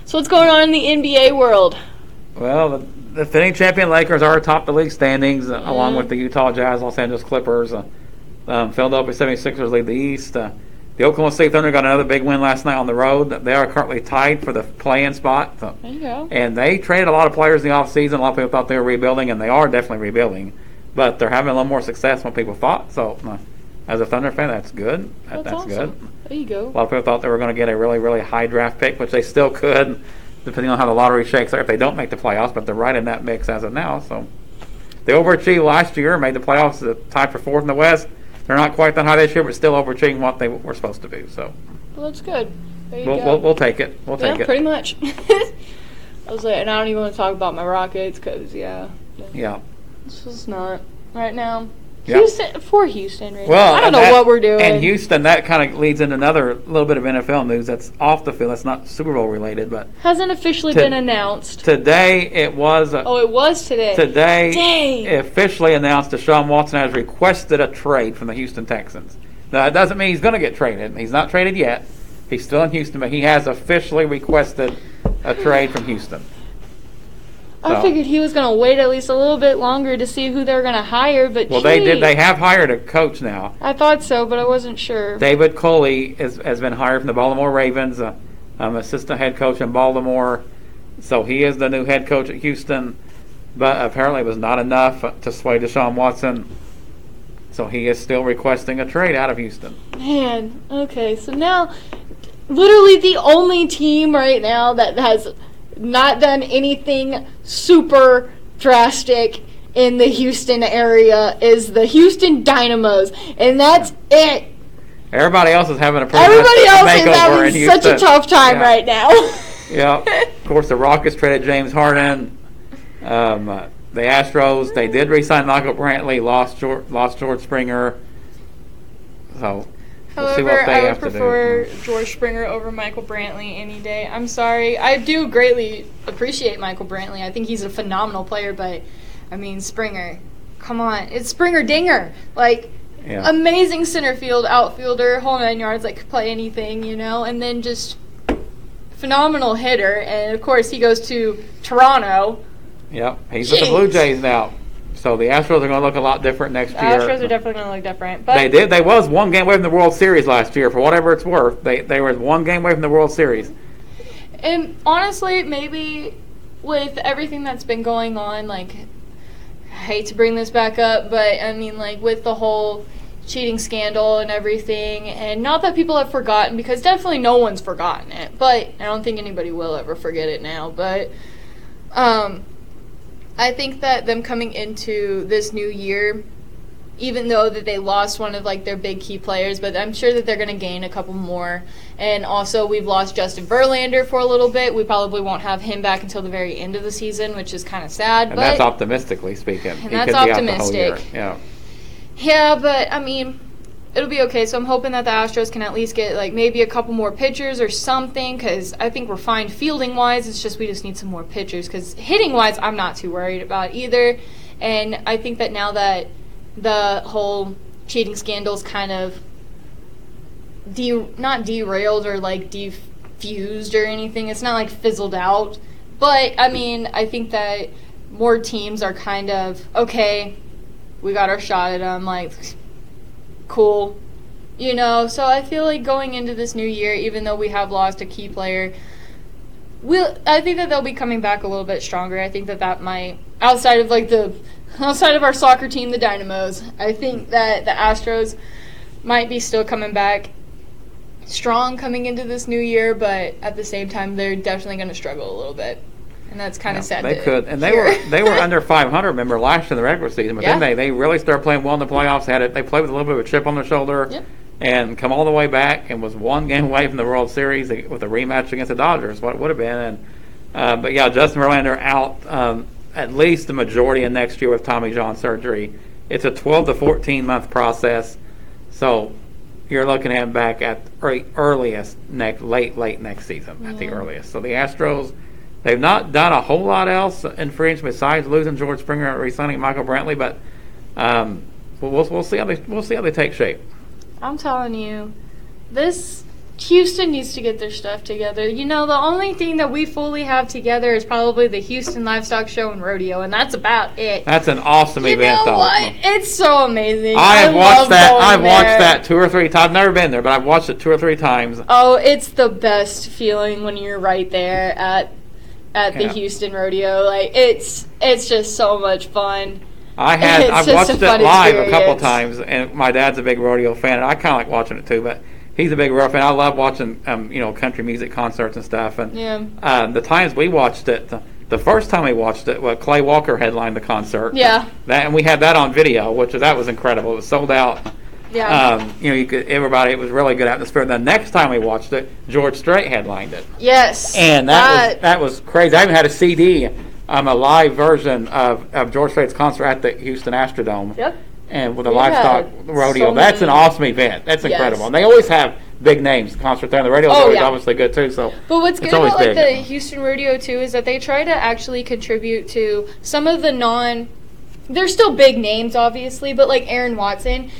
so what's going on in the NBA world? Well, the, defending champion Lakers are atop the league standings, along Mhm. with the Utah Jazz, Los Angeles Clippers. Uh, um, Philadelphia 76ers lead the East. Uh, the Oklahoma City Thunder got another big win last night on the road. They are currently tied for the play-in spot. So- There you go. and they traded a lot of players in the offseason. A lot of people thought they were rebuilding, and they are definitely rebuilding. But they're having a little more success than people thought. So, uh, as a Thunder fan, that's good. That, That's, that's awesome. good. There you go. A lot of people thought they were going to get a really, really high draft pick, which they still could, depending on how the lottery shakes out if they don't make the playoffs. But they're right in that mix as of now. So they overachieved last year, made the playoffs, uh, tied for fourth in the West. They're not quite that high this year, but still overachieving what they were supposed to do. So Well, that's good. There you we'll, go. we'll, we'll take it. We'll yeah, take it. pretty much. I was like, and I don't even want to talk about my Rockets because, yeah, Yeah. it's just not right now. Yeah. Houston for Houston right Well, now. I don't know that- what we're doing. And Houston, that kind of leads into another little bit of NFL news that's off the field. That's not Super Bowl related, but hasn't officially To- been announced. today it was. Uh, oh, it was today. today Dang. officially announced Deshaun Watson has requested a trade from the Houston Texans. Now, that doesn't mean he's going to get traded. He's not traded yet. He's still in Houston, but he has officially requested a trade from Houston. I figured he was going to wait at least a little bit longer to see who they were going to hire, but Well, they did. gee, They have hired a coach now. I thought so, but I wasn't sure. David Culley is, has been hired from the Baltimore Ravens, uh, um, assistant head coach in Baltimore. So he is the new head coach at Houston. But apparently, it was not enough to sway Deshaun Watson. So he is still requesting a trade out of Houston. Man, okay, so now, literally the only team right now that has not done anything super drastic in the Houston area is the Houston Dynamos, and that's it. Everybody else is having a pretty Everybody else is having such a tough time Yeah. right now. Yeah. Of course, the Rockets traded James Harden. Um, uh, the Astros, they did re-sign Michael Brantley, lost George, lost George Springer. So However, they I would prefer do. George Springer over Michael Brantley any day. I'm sorry. I do greatly appreciate Michael Brantley. I think he's a phenomenal player, but I mean Springer, come on, it's Springer Dinger. Like Yeah. amazing center field, outfielder, whole nine yards, like could play anything, you know, and then just phenomenal hitter. And of course, he goes to Toronto. Yep, he's with the Blue Jays now. So the Astros are going to look a lot different next year. Astros are definitely going to look different, but they did. They was one game away from the World Series last year. For whatever it's worth, they they were one game away from the World Series. And honestly, maybe with everything that's been going on, like, I hate to bring this back up, but I mean, like, with the whole cheating scandal and everything, and not that people have forgotten, because definitely no one's forgotten it, but I don't think anybody will ever forget it now, but, um, I think that them coming into this new year, even though that they lost one of like their big key players, but I'm sure that they're going to gain a couple more. And also, we've lost Justin Verlander for a little bit. We probably won't have him back until the very end of the season, which is kind of sad. And but that's optimistically speaking. He that's could be out the whole year. optimistic. Yeah. yeah, but I mean, it'll be okay. So I'm hoping that the Astros can at least get like maybe a couple more pitchers or something, because I think we're fine fielding wise. It's just we just need some more pitchers. Because hitting wise, I'm not too worried about either. And I think that now that the whole cheating scandals kind of de- not derailed or like defused or anything. It's not like fizzled out. But I mean, I think that more teams are kind of okay. We got our shot at them. Like, cool, you know. So I feel like going into this new year, even though we have lost a key player, we'll. I think that they'll be coming back a little bit stronger. I think that that might outside of like the outside of our soccer team, the Dynamos. I think that the Astros might be still coming back strong coming into this new year, but at the same time, they're definitely going to struggle a little bit, and that's kind of Yeah, sad. They to could, and they hear. were they were under 500. Remember last year in the regular season, but then they, they really started playing well in the playoffs. Had it, they played with a little bit of a chip on their shoulder. Yep. and come all the way back and was one game away from the World Series with a rematch against the Dodgers. What it would have been, and uh, but yeah, Justin Verlander out um, at least the majority of next year with Tommy John surgery. It's a 12 to 14 month process, so you're looking at him back at early, earliest next late late next season at the earliest. So the Astros. They've not done a whole lot else in free agency besides losing George Springer and re-signing Michael Brantley, but um, we'll, we'll, we'll see how they we'll see how they take shape. I'm telling you, this Houston needs to get their stuff together. You know, the only thing that we fully have together is probably the Houston Livestock Show and Rodeo, and that's about it. That's an awesome you event, know though. what? It's so amazing. I have love watched that. I've watched that two or three times. I've never been there, but I've watched it two or three times. Oh, it's the best feeling when you're right there at at the Yeah. Houston Rodeo. Like it's it's just so much fun. I had It's I've watched it live a couple experience. times, and my dad's a big rodeo fan, and I kind of like watching it too. But he's a big rodeo fan. I love watching um, you know country music concerts and stuff. And Yeah. uh, the times we watched it, the, the first time we watched it, well, Clay Walker headlined the concert. Yeah. That and we had that on video, which that was incredible. It was sold out. Yeah. Um, you know, you could everybody. It was really good atmosphere. The next time we watched it, George Strait headlined it. yes. And that was that was crazy. I even had a CD, um, a live version of, of George Strait's concert at the Houston Astrodome. Yep. And with a livestock rodeo, so that's an awesome event. That's Yes. incredible. And they always have big names concert there. And the radio's Oh, always yeah. obviously good too. So But what's good about like the Houston Rodeo too is that they try to actually contribute to some of the non. They're still big names, obviously, but like Aaron Watson,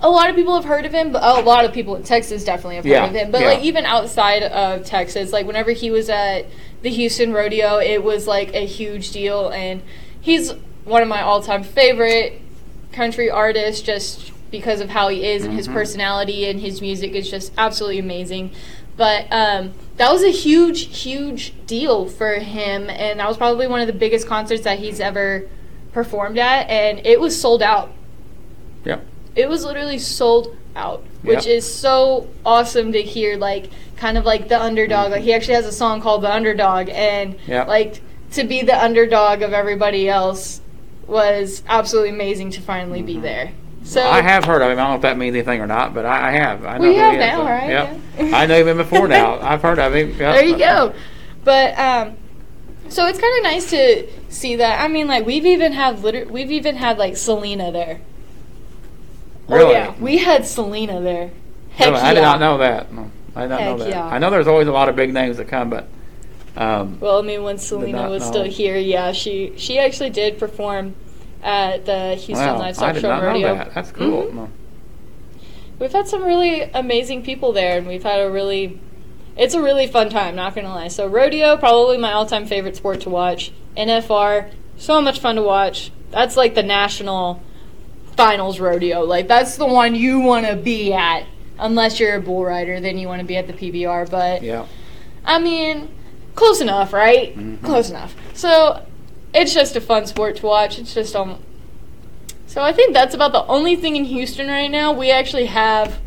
a lot of people have heard of him. But a lot of people in Texas definitely have Yeah, heard of him. But yeah. like even outside of Texas, like whenever he was at the Houston Rodeo, it was like a huge deal, and he's one of my all-time favorite country artists just because of how he is and his Mhm. personality and his music is just absolutely amazing. But um, that was a huge, huge deal for him, and that was probably one of the biggest concerts that he's ever performed at, and it was sold out. Yep. It was literally sold out, which Yep. is so awesome to hear. Like, kind of like the underdog. Like, he actually has a song called "The Underdog," and Yep. like to be the underdog of everybody else was absolutely amazing to finally be there. So Mm-hmm. I have heard of him. I don't know if that means anything or not, but I, I have. I know who have is, now, so- right? Yep. Yeah. I know him before now. I've heard of him. Yep. there you go. But um, so it's kind of nice to see that. I mean, like we've even had liter- we've even had like Selena there. Oh yeah, we had Selena there. Heck Really? I did not know that. No, I did not know Heck that. yeah. I know there's always a lot of big names that come, but um, Well, I mean, when Selena was know. still here, yeah, she she actually did perform at the Houston wow, I Livestock did Show not Rodeo. know that. That's cool. Mhm. No. We've had some really amazing people there, and we've had a really, it's a really fun time. Not gonna lie. So rodeo, probably my all-time favorite sport to watch. NFR, so much fun to watch. That's like the national finals rodeo. Like that's the one you want to be at. Unless you're a bull rider, then you want to be at the PBR. But Yeah. I mean, close enough, right? Mhm. Close enough. So it's just a fun sport to watch. It's just um. So I think that's about the only thing in Houston right now we actually have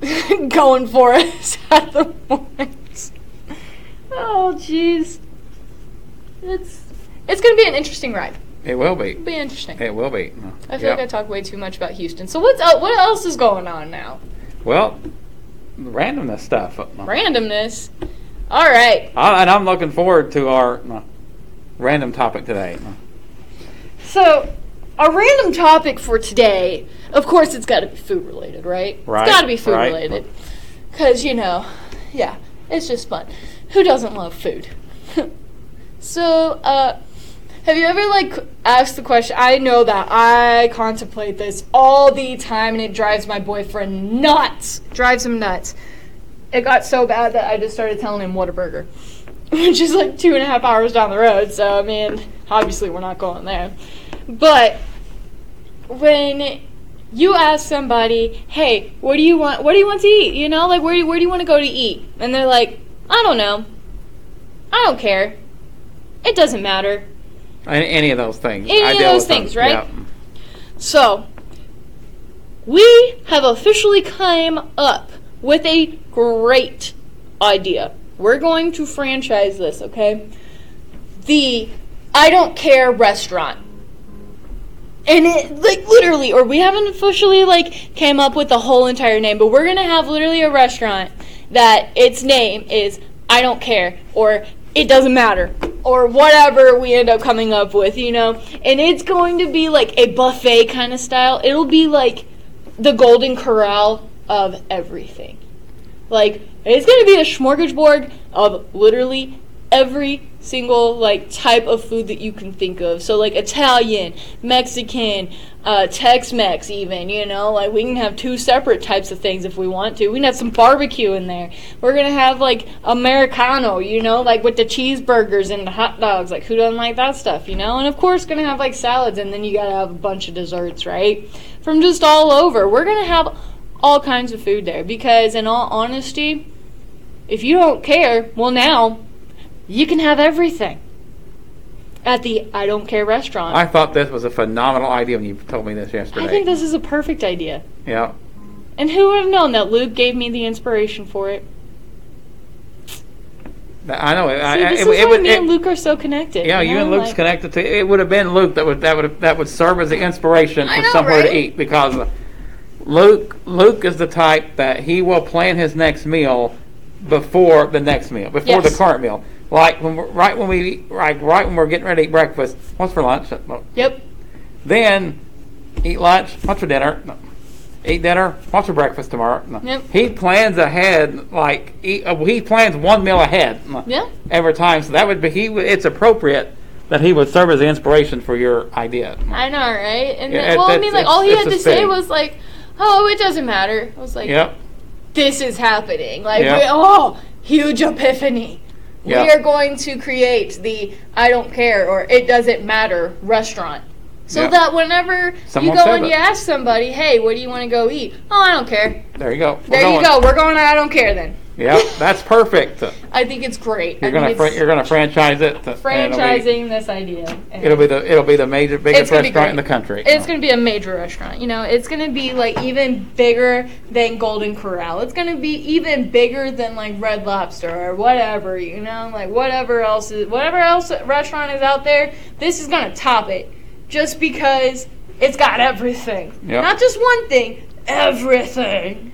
going for us at the moment. Oh jeez, it's it's gonna be an interesting ride. It will be. It'll be interesting. It will be. I feel Yep. like I talk way too much about Houston. So what's el- what else is going on now? Well, randomness stuff. Randomness. All right. I, and I'm looking forward to our uh, random topic today. So, our random topic for today, of course, it's got to be food related, right? Right, It's got to be food right. related. Because, you know, yeah, it's just fun. Who doesn't love food? so, uh, have you ever, like, asked the question? I know that I contemplate this all the time and it drives my boyfriend nuts. Drives him nuts. It got so bad that I just started telling him Whataburger, which is like two and a half hours down the road. So, I mean, obviously, we're not going there. But when you ask somebody, "Hey, what do you want? What do you want to eat?" You know, like where do you, where do you want to go to eat? And they're like, "I don't know. I don't care. It doesn't matter." Any, any of those things. Any I of those with them. things, right? Yeah. So, we have officially came up with a great idea. We're going to franchise this, okay? The I don't care restaurant. And it like literally, or we haven't officially like came up with the whole entire name, but we're gonna have literally a restaurant that its name is I don't care or it doesn't matter or whatever we end up coming up with, you know. And it's going to be like a buffet kind of style. It'll be like the Golden Corral of everything. Like it's gonna be a smorgasbord of literally every single like type of food that you can think of. So like Italian, Mexican, uh, Tex-Mex, even you know, like we can have two separate types of things if we want to. We can have some barbecue in there. We're gonna have like Americano, you know, like with the cheeseburgers and the hot dogs. Like who doesn't like that stuff, you know? And of course, gonna have like salads, and then you gotta have a bunch of desserts, right? From just all over. We're gonna have all kinds of food there because, in all honesty, if you don't care, well now you can have everything at the I don't care restaurant. I thought this was a phenomenal idea when you told me this yesterday. I think this is a perfect idea. Yeah. And who would have known that Luke gave me the inspiration for it? I know. See, I- this it, is it why would, me it- and Luke are so connected. Yeah, you know? and Luke's Like- connected to. It would have been Luke that would that would that would serve as the inspiration I for know, somewhere right? to eat because Luke Luke is the type that he will plan his next meal before the next meal, before the Yes. current meal. Like when we're, right when we like right when we're getting ready to eat breakfast. What's for lunch? Yep. Then eat lunch. What's for dinner? No. Eat dinner. What's for breakfast tomorrow? No. Yep. He plans ahead, like eat, uh, he plans one meal ahead Yeah. every time. So that would be he. It's appropriate that he would serve as the inspiration for your idea. I know, right? And Yeah, then, well, I mean, like all he had to say thing. was like, "Oh, it doesn't matter." I was like, Yep. "This is happening." Like, Yep. we, oh, huge epiphany. Yep. We are going to create the "I don't care" or "It doesn't matter" restaurant. So Yep. that whenever Someone you go and you ask somebody, "Hey, what do you want to go eat?" Oh, I don't care. There you go. We're There you go. We're going. to I don't care. Then Yep. That's perfect. I think it's great. You're I gonna fr- you're gonna franchise it. to- franchising this idea. It'll be, the it'll be the major biggest gonna be restaurant in the country. It's going to be a major restaurant. You know, it's going to be like even bigger than Golden Corral. It's going to be even bigger than like Red Lobster or whatever, you know, like whatever else is whatever else restaurant is out there, this is going to top it just because it's got everything. Yep. Not just one thing, everything.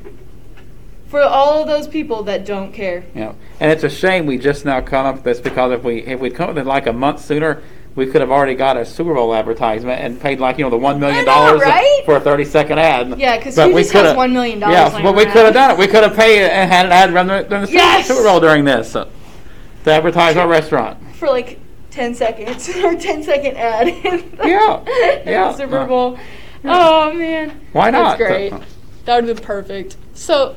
For all of those people that don't care. Yeah, and it's a shame we just now come up with this because if we if we'd come with it like a month sooner, we could have already got a Super Bowl advertisement and paid like you know the one million dollars right? for a thirty second ad. Yeah, 'cause But who we just has $1 million Yeah, laying but we could have done it. We could have paid and had an ad run during the Super- Yes! Super Bowl during this uh, to advertise our restaurant. for like 10 seconds or 10 second ad in the, Yeah, yeah. Super Bowl. Oh man. Why not? That's great. That would have been perfect. So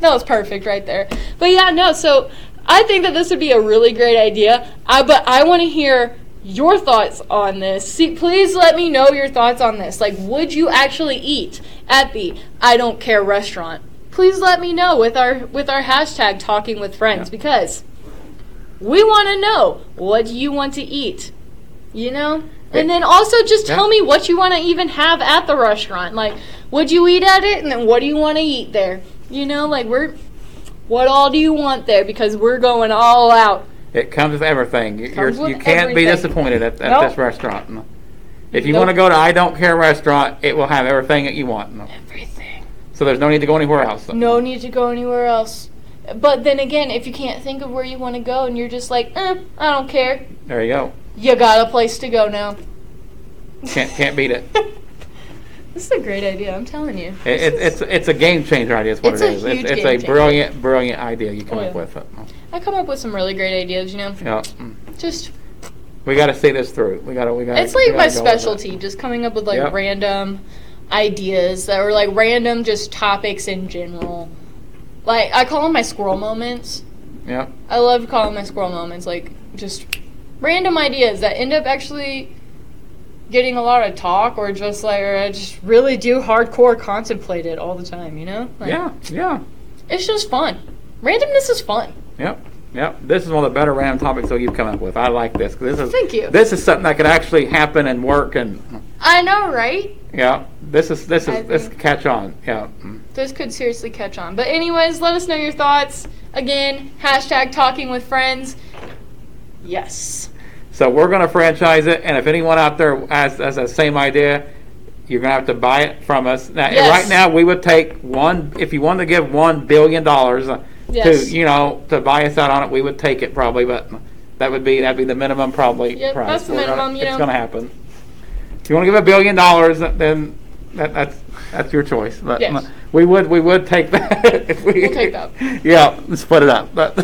that was perfect right there. But yeah, no, so I think that this would be a really great idea. I but I want to hear your thoughts on this. See, please let me know your thoughts on this. Like, would you actually eat at the I don't care restaurant? Please let me know with our with our hashtag talking with friends Yeah. because we want to know what do you want to eat. You know? And then also just tell me what you want to even have at the restaurant. Like, would you eat at it? And then what do you want to eat there? You know, like we're what all do you want there? Because we're going all out. It comes with everything. Comes you're, you can't be disappointed at, at Nope. this restaurant. If you Nope. want to go to I Don't Care restaurant, it will have everything that you want. Everything. So there's no need to go anywhere else. No need to go anywhere else. But then again, if you can't think of where you want to go and you're just like, eh, I don't care, There you go. you got a place to go now. Can't can't beat it. this is a great idea, I'm telling you. It, it, it's it's a game changer idea. Is what It's it a huge it's it's game a changer. brilliant brilliant idea you come Oh, up with. It. I come up with some really great ideas, you know. Yeah, mm. Just we got to see this through. We got to we got. it's like my specialty, just coming up with like Yep. random ideas that are like random just topics in general. Like I call them my squirrel moments. Yeah, I love calling my squirrel moments like just random ideas that end up actually getting a lot of talk or just like or I just really do hardcore contemplate it all the time, you know? Like, yeah, yeah, It's just fun. Randomness is fun. yep, yep. This is one of the better random topics that you've come up with. I like this. This is Thank you. This is something that could actually happen and work and I know, right? yeah. This is this I is this think- catch on. Yeah. mm. This could seriously catch on. But anyways, let us know your thoughts. Again, hashtag talking with friends. Yes. So we're going to franchise it, and if anyone out there has, has the same idea, you're going to have to buy it from us. Now, Yes. right now, we would take one if you wanted to give one billion dollars uh, Yes. to you know to buy us out on it. We would take it probably, but that would be that'd be the minimum probably Yep, price. that's the We're gonna- minimum, you it's know. going to happen. If you want to give a billion dollars, then that, that's that's your choice. But Yes. we would we would take that if we We'll take that. Yeah, split it up. But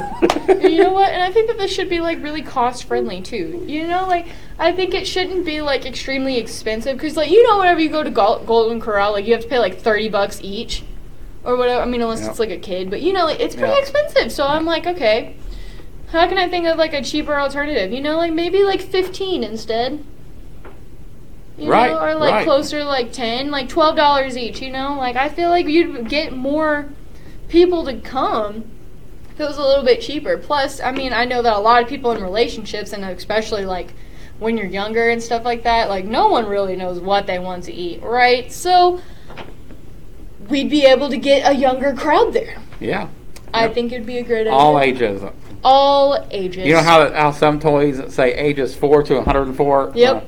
And you know what? And I think that this should be like really cost friendly too. You know, like I think it shouldn't be like extremely expensive because like you know whenever you go to Gol- Golden Corral, like you have to pay like thirty bucks each or whatever. I mean, unless it's like a kid, but you know, like, it's pretty Yeah. expensive. So I'm like, okay, how can I think of like a cheaper alternative? You know, like maybe like fifteen instead. You Right, know, or like right. closer to like ten, like twelve dollars each. You know, like I feel like you'd get more people to come if it was a little bit cheaper. Plus, I mean, I know that a lot of people in relationships, and especially like when you're younger and stuff like that, like no one really knows what they want to eat, right? So we'd be able to get a younger crowd there. yeah, I Yep. think it'd be a great idea. all ages. All ages. You know how how some toys say ages four to 104. Yep. Uh,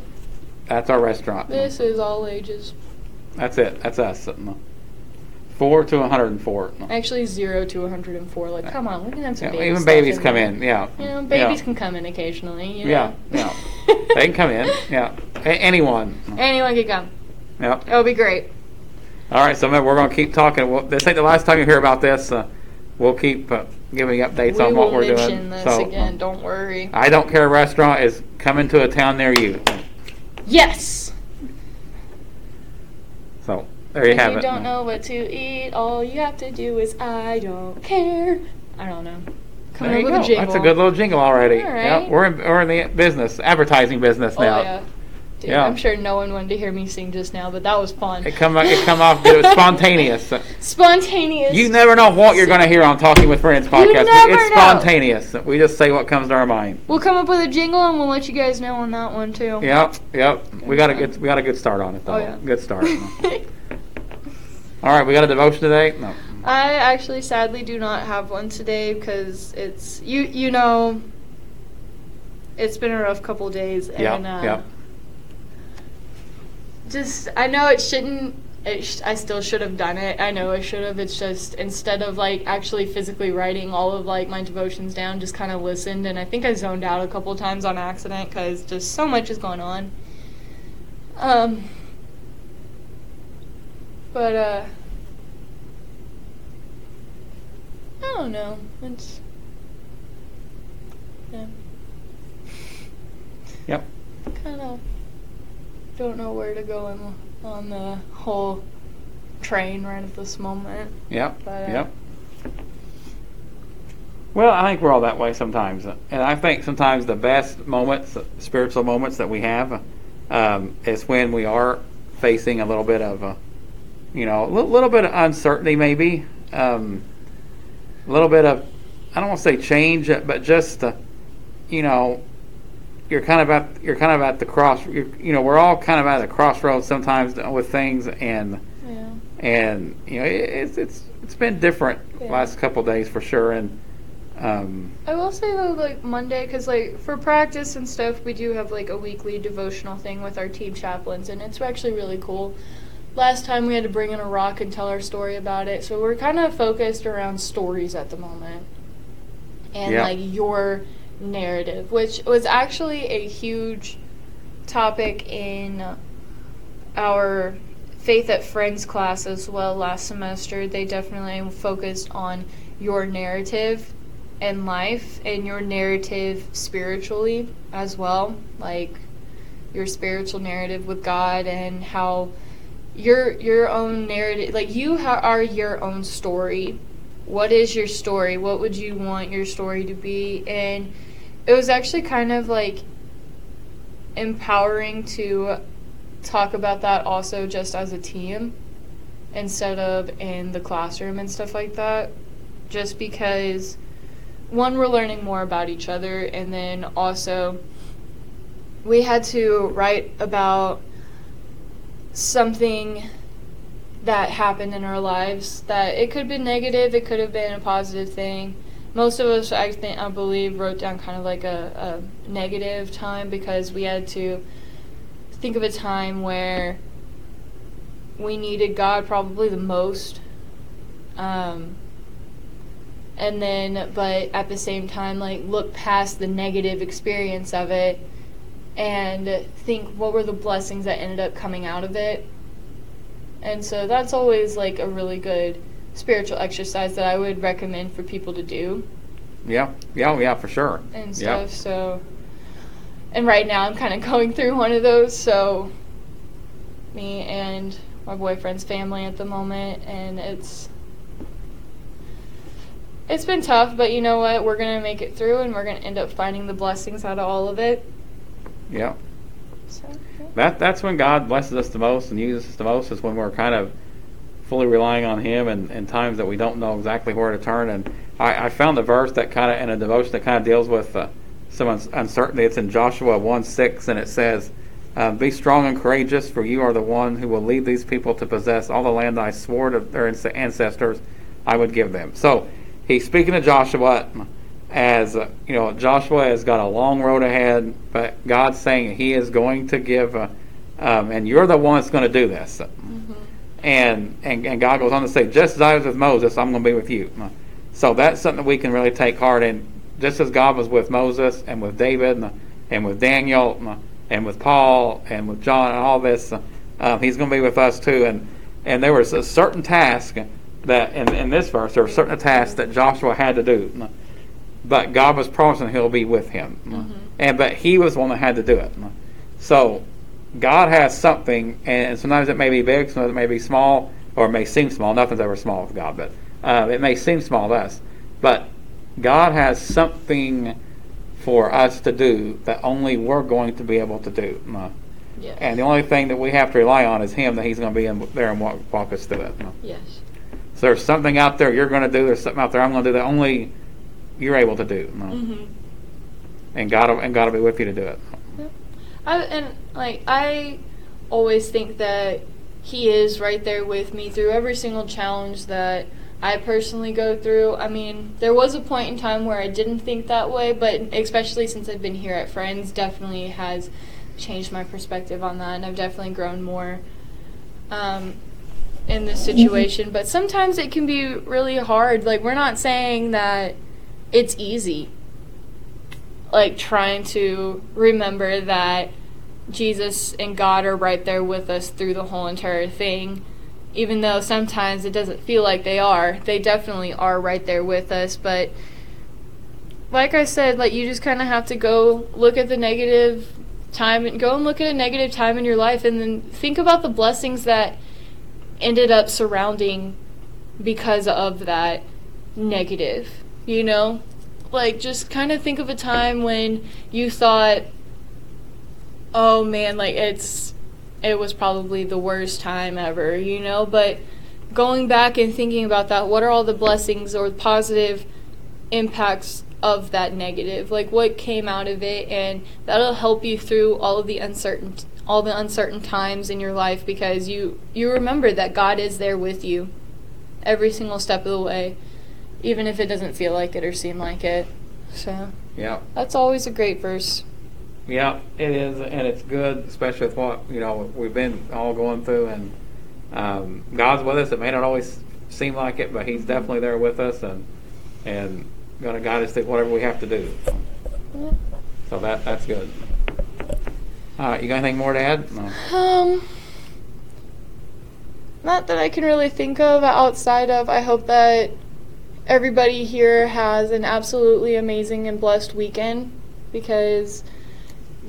that's our restaurant. This is all ages. That's it. That's us. Four to 104. Actually, zero to 104. Like, come on, we can have some Yeah, baby even babies in come there. in. Yeah. You know, babies yeah. can come in occasionally. You Yeah, know? yeah. They can come in. Yeah. A- anyone. Anyone can come. Yeah. It'll be great. All right, so man, we're going to keep talking. Well, this ain't the last time you hear about this. Uh, we'll keep uh, giving updates we on what we're doing. this so, again. Don't worry. I don't care. Restaurant is coming to a town near you. Yes. So there you if have you it. don't know what to eat, all you have to do is I don't care. I don't know. Come There up you with go. a jingle. That's a good little jingle already. All Yeah, we're in we're in the business, advertising business Oh now. yeah. Dude, Yeah. I'm sure no one wanted to hear me sing just now, but that was fun. It come it come off good, spontaneous. Spontaneous. You never know what you're going to hear on Talking with Friends podcast. never it's know. spontaneous. We just say what comes to our mind. We'll come up with a jingle and we'll let you guys know on that one too. Yep, yep. We got a good we got a good start on it though. Oh, yeah. Good start. All right, we got a devotion today. No. I actually sadly do not have one today because it's you you know it's been a rough couple days Yeah, and uh, yeah. Just I know it shouldn't it sh- I still should have done it. I know I should have. It's just instead of like actually physically writing all of like my devotions down, just kind of listened and I think I zoned out a couple times on accident cuz just so much is going on. Um but uh I don't know. It's yeah. Yep. Kind of don't know where to go on, on the whole train right at this moment. Yep. But, uh, yep. Well, I think we're all that way sometimes, and I think sometimes the best moments, spiritual moments that we have, um, is when we are facing a little bit of, a, you know, a little, little bit of uncertainty, maybe, um, a little bit of, I don't want to say change, but just, uh, you know, you're kind of at you're kind of at the cross. You're, you know, we're all kind of at a crossroads sometimes with things, and Yeah. and you know, it, it's it's it's been different Yeah. last couple of days for sure, and um, I will say though, like Monday, because like for practice and stuff, we do have like a weekly devotional thing with our team chaplains, and it's actually really cool. Last time we had to bring in a rock and tell our story about it, so we're kind of focused around stories at the moment, and Yeah. like your narrative, which was actually a huge topic in our faith at friends class as well last semester. They definitely focused on your narrative in life and your narrative spiritually as well, like your spiritual narrative with God and how your your own narrative, like you ha- are your own story. What is your story? What would you want your story to be? And it was actually kind of like empowering to talk about that also just as a team instead of in the classroom and stuff like that. Just because one we're learning more about each other and then also we had to write about something that happened in our lives that it could have been negative it could have been a positive thing most of us, I think, I believe, wrote down kind of like a, a negative time because we had to think of a time where we needed God probably the most. Um, and then, but at the same time, like look past the negative experience of it and think what were the blessings that ended up coming out of it. And so that's always like a really good spiritual exercise that I would recommend for people to do Yeah, yeah, yeah, for sure. and Yeah. stuff. So, and right now I'm kind of going through one of those. So, me and my boyfriend's family at the moment, and it's it's been tough. But you know what? We're gonna make it through, and we're gonna end up finding the blessings out of all of it. Yeah. So, yeah. That that's when God blesses us the most and uses us the most is when we're kind of fully relying on Him and in times that we don't know exactly where to turn. And I, I found a verse that kind of in a devotion that kind of deals with uh, some uncertainty. It's in Joshua one six, and it says, uh, "Be strong and courageous, for you are the one who will lead these people to possess all the land I swore to their ancestors I would give them." So he's speaking to Joshua as uh, you know, Joshua has got a long road ahead, but God's saying He is going to give, uh, um, and you're the one that's going to do this. And, and and God goes on to say, just as I was with Moses, I'm going to be with you. Uh, so that's something that we can really take heart in. Just as God was with Moses and with David and, and with Daniel uh, and with Paul and with John and all this, uh, um, He's going to be with us too. And and there was a certain task that in, in this verse there were certain tasks that Joshua had to do but God was promising He'll be with him, mm-hmm. and but he was the one that had to do it. So God has something, and sometimes it may be big, sometimes it may be small, or it may seem small. Nothing's ever small with God, but uh, it may seem small to us. But God has something for us to do that only we're going to be able to do. Yeah. And the only thing that we have to rely on is Him, that He's going to be in there and walk, walk us through it. yes. So there's something out there you're going to do. There's something out there I'm going to do that only you're able to do, hmm and God will, and God will be with you to do it. I and like I always think that he is right there with me through every single challenge that I personally go through. I mean, there was a point in time where I didn't think that way, but especially since I've been here at Friends, definitely has changed my perspective on that, and I've definitely grown more um, in this situation. But sometimes it can be really hard. Like we're not saying that it's easy like trying to remember that Jesus and God are right there with us through the whole entire thing. Even though sometimes it doesn't feel like they are, they definitely are right there with us. But like I said, like you just kind of have to go look at the negative time and go and look at a negative time in your life and then think about the blessings that ended up surrounding because of that negative, you know? Like, just kind of think of a time when you thought, oh man, like it's, it was probably the worst time ever, you know? But going back and thinking about that, what are all the blessings or positive impacts of that negative? Like, what came out of it? And that'll help you through all of the uncertain, all the uncertain times in your life because you, you remember that God is there with you every single step of the way even if it doesn't feel like it or seem like it. So Yeah, that's always a great verse. yeah, it is, and it's good, especially with what you know we've been all going through, and um, God's with us. It may not always seem like it, but He's definitely there with us, and and going to guide us through whatever we have to do. Yeah. So that that's good. All right, you got anything more to add? No. Um, not that I can really think of outside of. I hope that everybody here has an absolutely amazing and blessed weekend because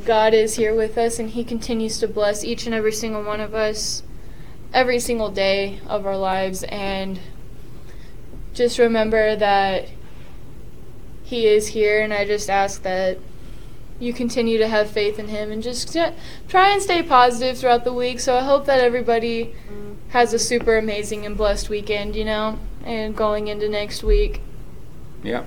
God is here with us and He continues to bless each and every single one of us every single day of our lives. And just remember that He is here, and I just ask that you continue to have faith in Him and just try and stay positive throughout the week. So I hope that everybody mm. has a super amazing and blessed weekend, you know, and going into next week. Yeah.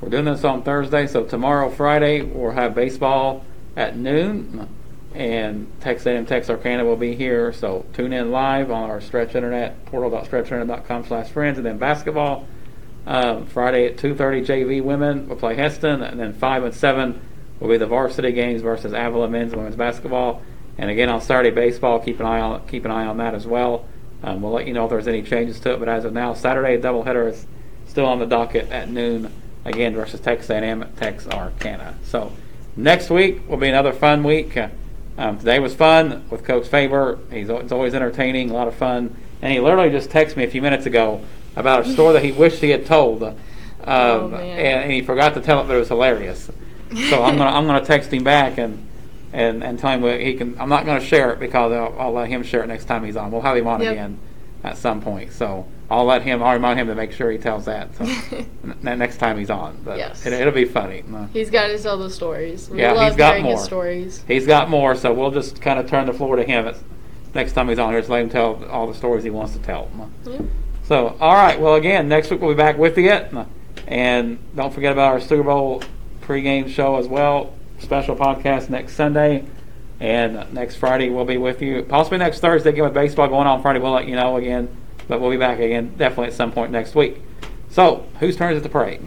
We're doing this on Thursday, so tomorrow, Friday, we'll have baseball at noon. And Texas A&M Texarkana will be here, so tune in live on our Stretch Internet, portal.stretchinternet.com slash friends. And then basketball, Um, Friday at 2:30, JV women will play Hesston, and then five and seven will be the varsity games versus Avila men's women's basketball. And again on Saturday baseball, keep an eye on keep an eye on that as well. Um, we'll let you know if there's any changes to it. But as of now, Saturday doubleheader is still on the docket at noon again versus Texas A&M at Texarkana. So next week will be another fun week. Uh, um, today was fun with Coach Faber. He's it's always entertaining, a lot of fun. And he literally just texted me a few minutes ago about a story that he wished he had told, um, Oh, and, and he forgot to tell it, but it was hilarious. So I'm gonna I'm gonna text him back and and and tell him what he can. I'm not gonna share it because I'll, I'll let him share it next time he's on. We'll have him on Yep. again at some point. So I'll let him. I'll remind him to make sure he tells that. So n- next time he's on, but Yes. it, it'll be funny. Uh, He's got to tell the stories. We Yeah, love he's got more. stories. He's got more, so we'll just kind of turn the floor to him next time he's on here. Just let him tell all the stories he wants to tell. Yep. So, all right. Well, again, next week we'll be back with you, and don't forget about our Super Bowl pregame show as well. Special podcast next Sunday, and next Friday we'll be with you. Possibly next Thursday, again with baseball going on Friday. We'll let you know again, but we'll be back again definitely at some point next week. So, whose turn is it to pray?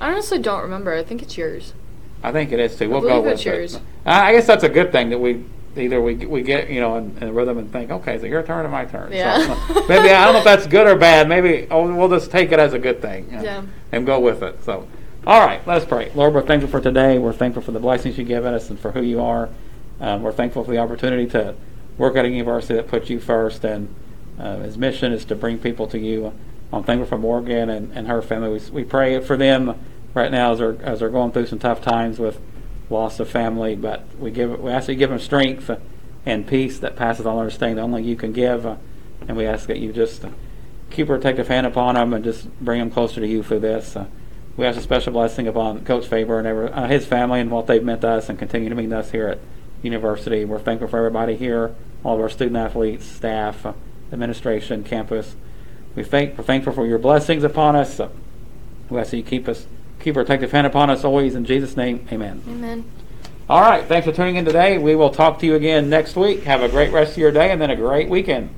I honestly don't remember. I think it's yours. I think it is too. We'll go with yours. it. I I guess that's a good thing that we either we we get you know in, in rhythm and think, okay, so your turn or my turn. So, Yeah. maybe I don't know if that's good or bad. Maybe oh, we'll just take it as a good thing. you know, Yeah. And go with it. So, all right, let's pray. Lord, we're thankful for today. We're thankful for the blessings you've given us and for who you are. Um, we're thankful for the opportunity to work at a university that puts you first, and uh, his mission is to bring people to you. I'm thankful for Morgan and, and her family. We, we pray for them right now as they're as they're going through some tough times with loss of family. But we give we ask that you give them strength and peace that passes all understanding that only you can give. And we ask that you just keep a protective hand upon them and just bring them closer to you through this. Uh, we ask a special blessing upon Coach Faber and ever, uh, his family and what they've meant to us and continue to mean to us here at University. We're thankful for everybody here, all of our student athletes, staff, uh, administration, campus. We thank, we're thankful for your blessings upon us. Uh, we ask that you keep us, keep a protective hand upon us always. In Jesus' name, amen. Amen. All right, thanks for tuning in today. We will talk to you again next week. Have a great rest of your day and then a great weekend.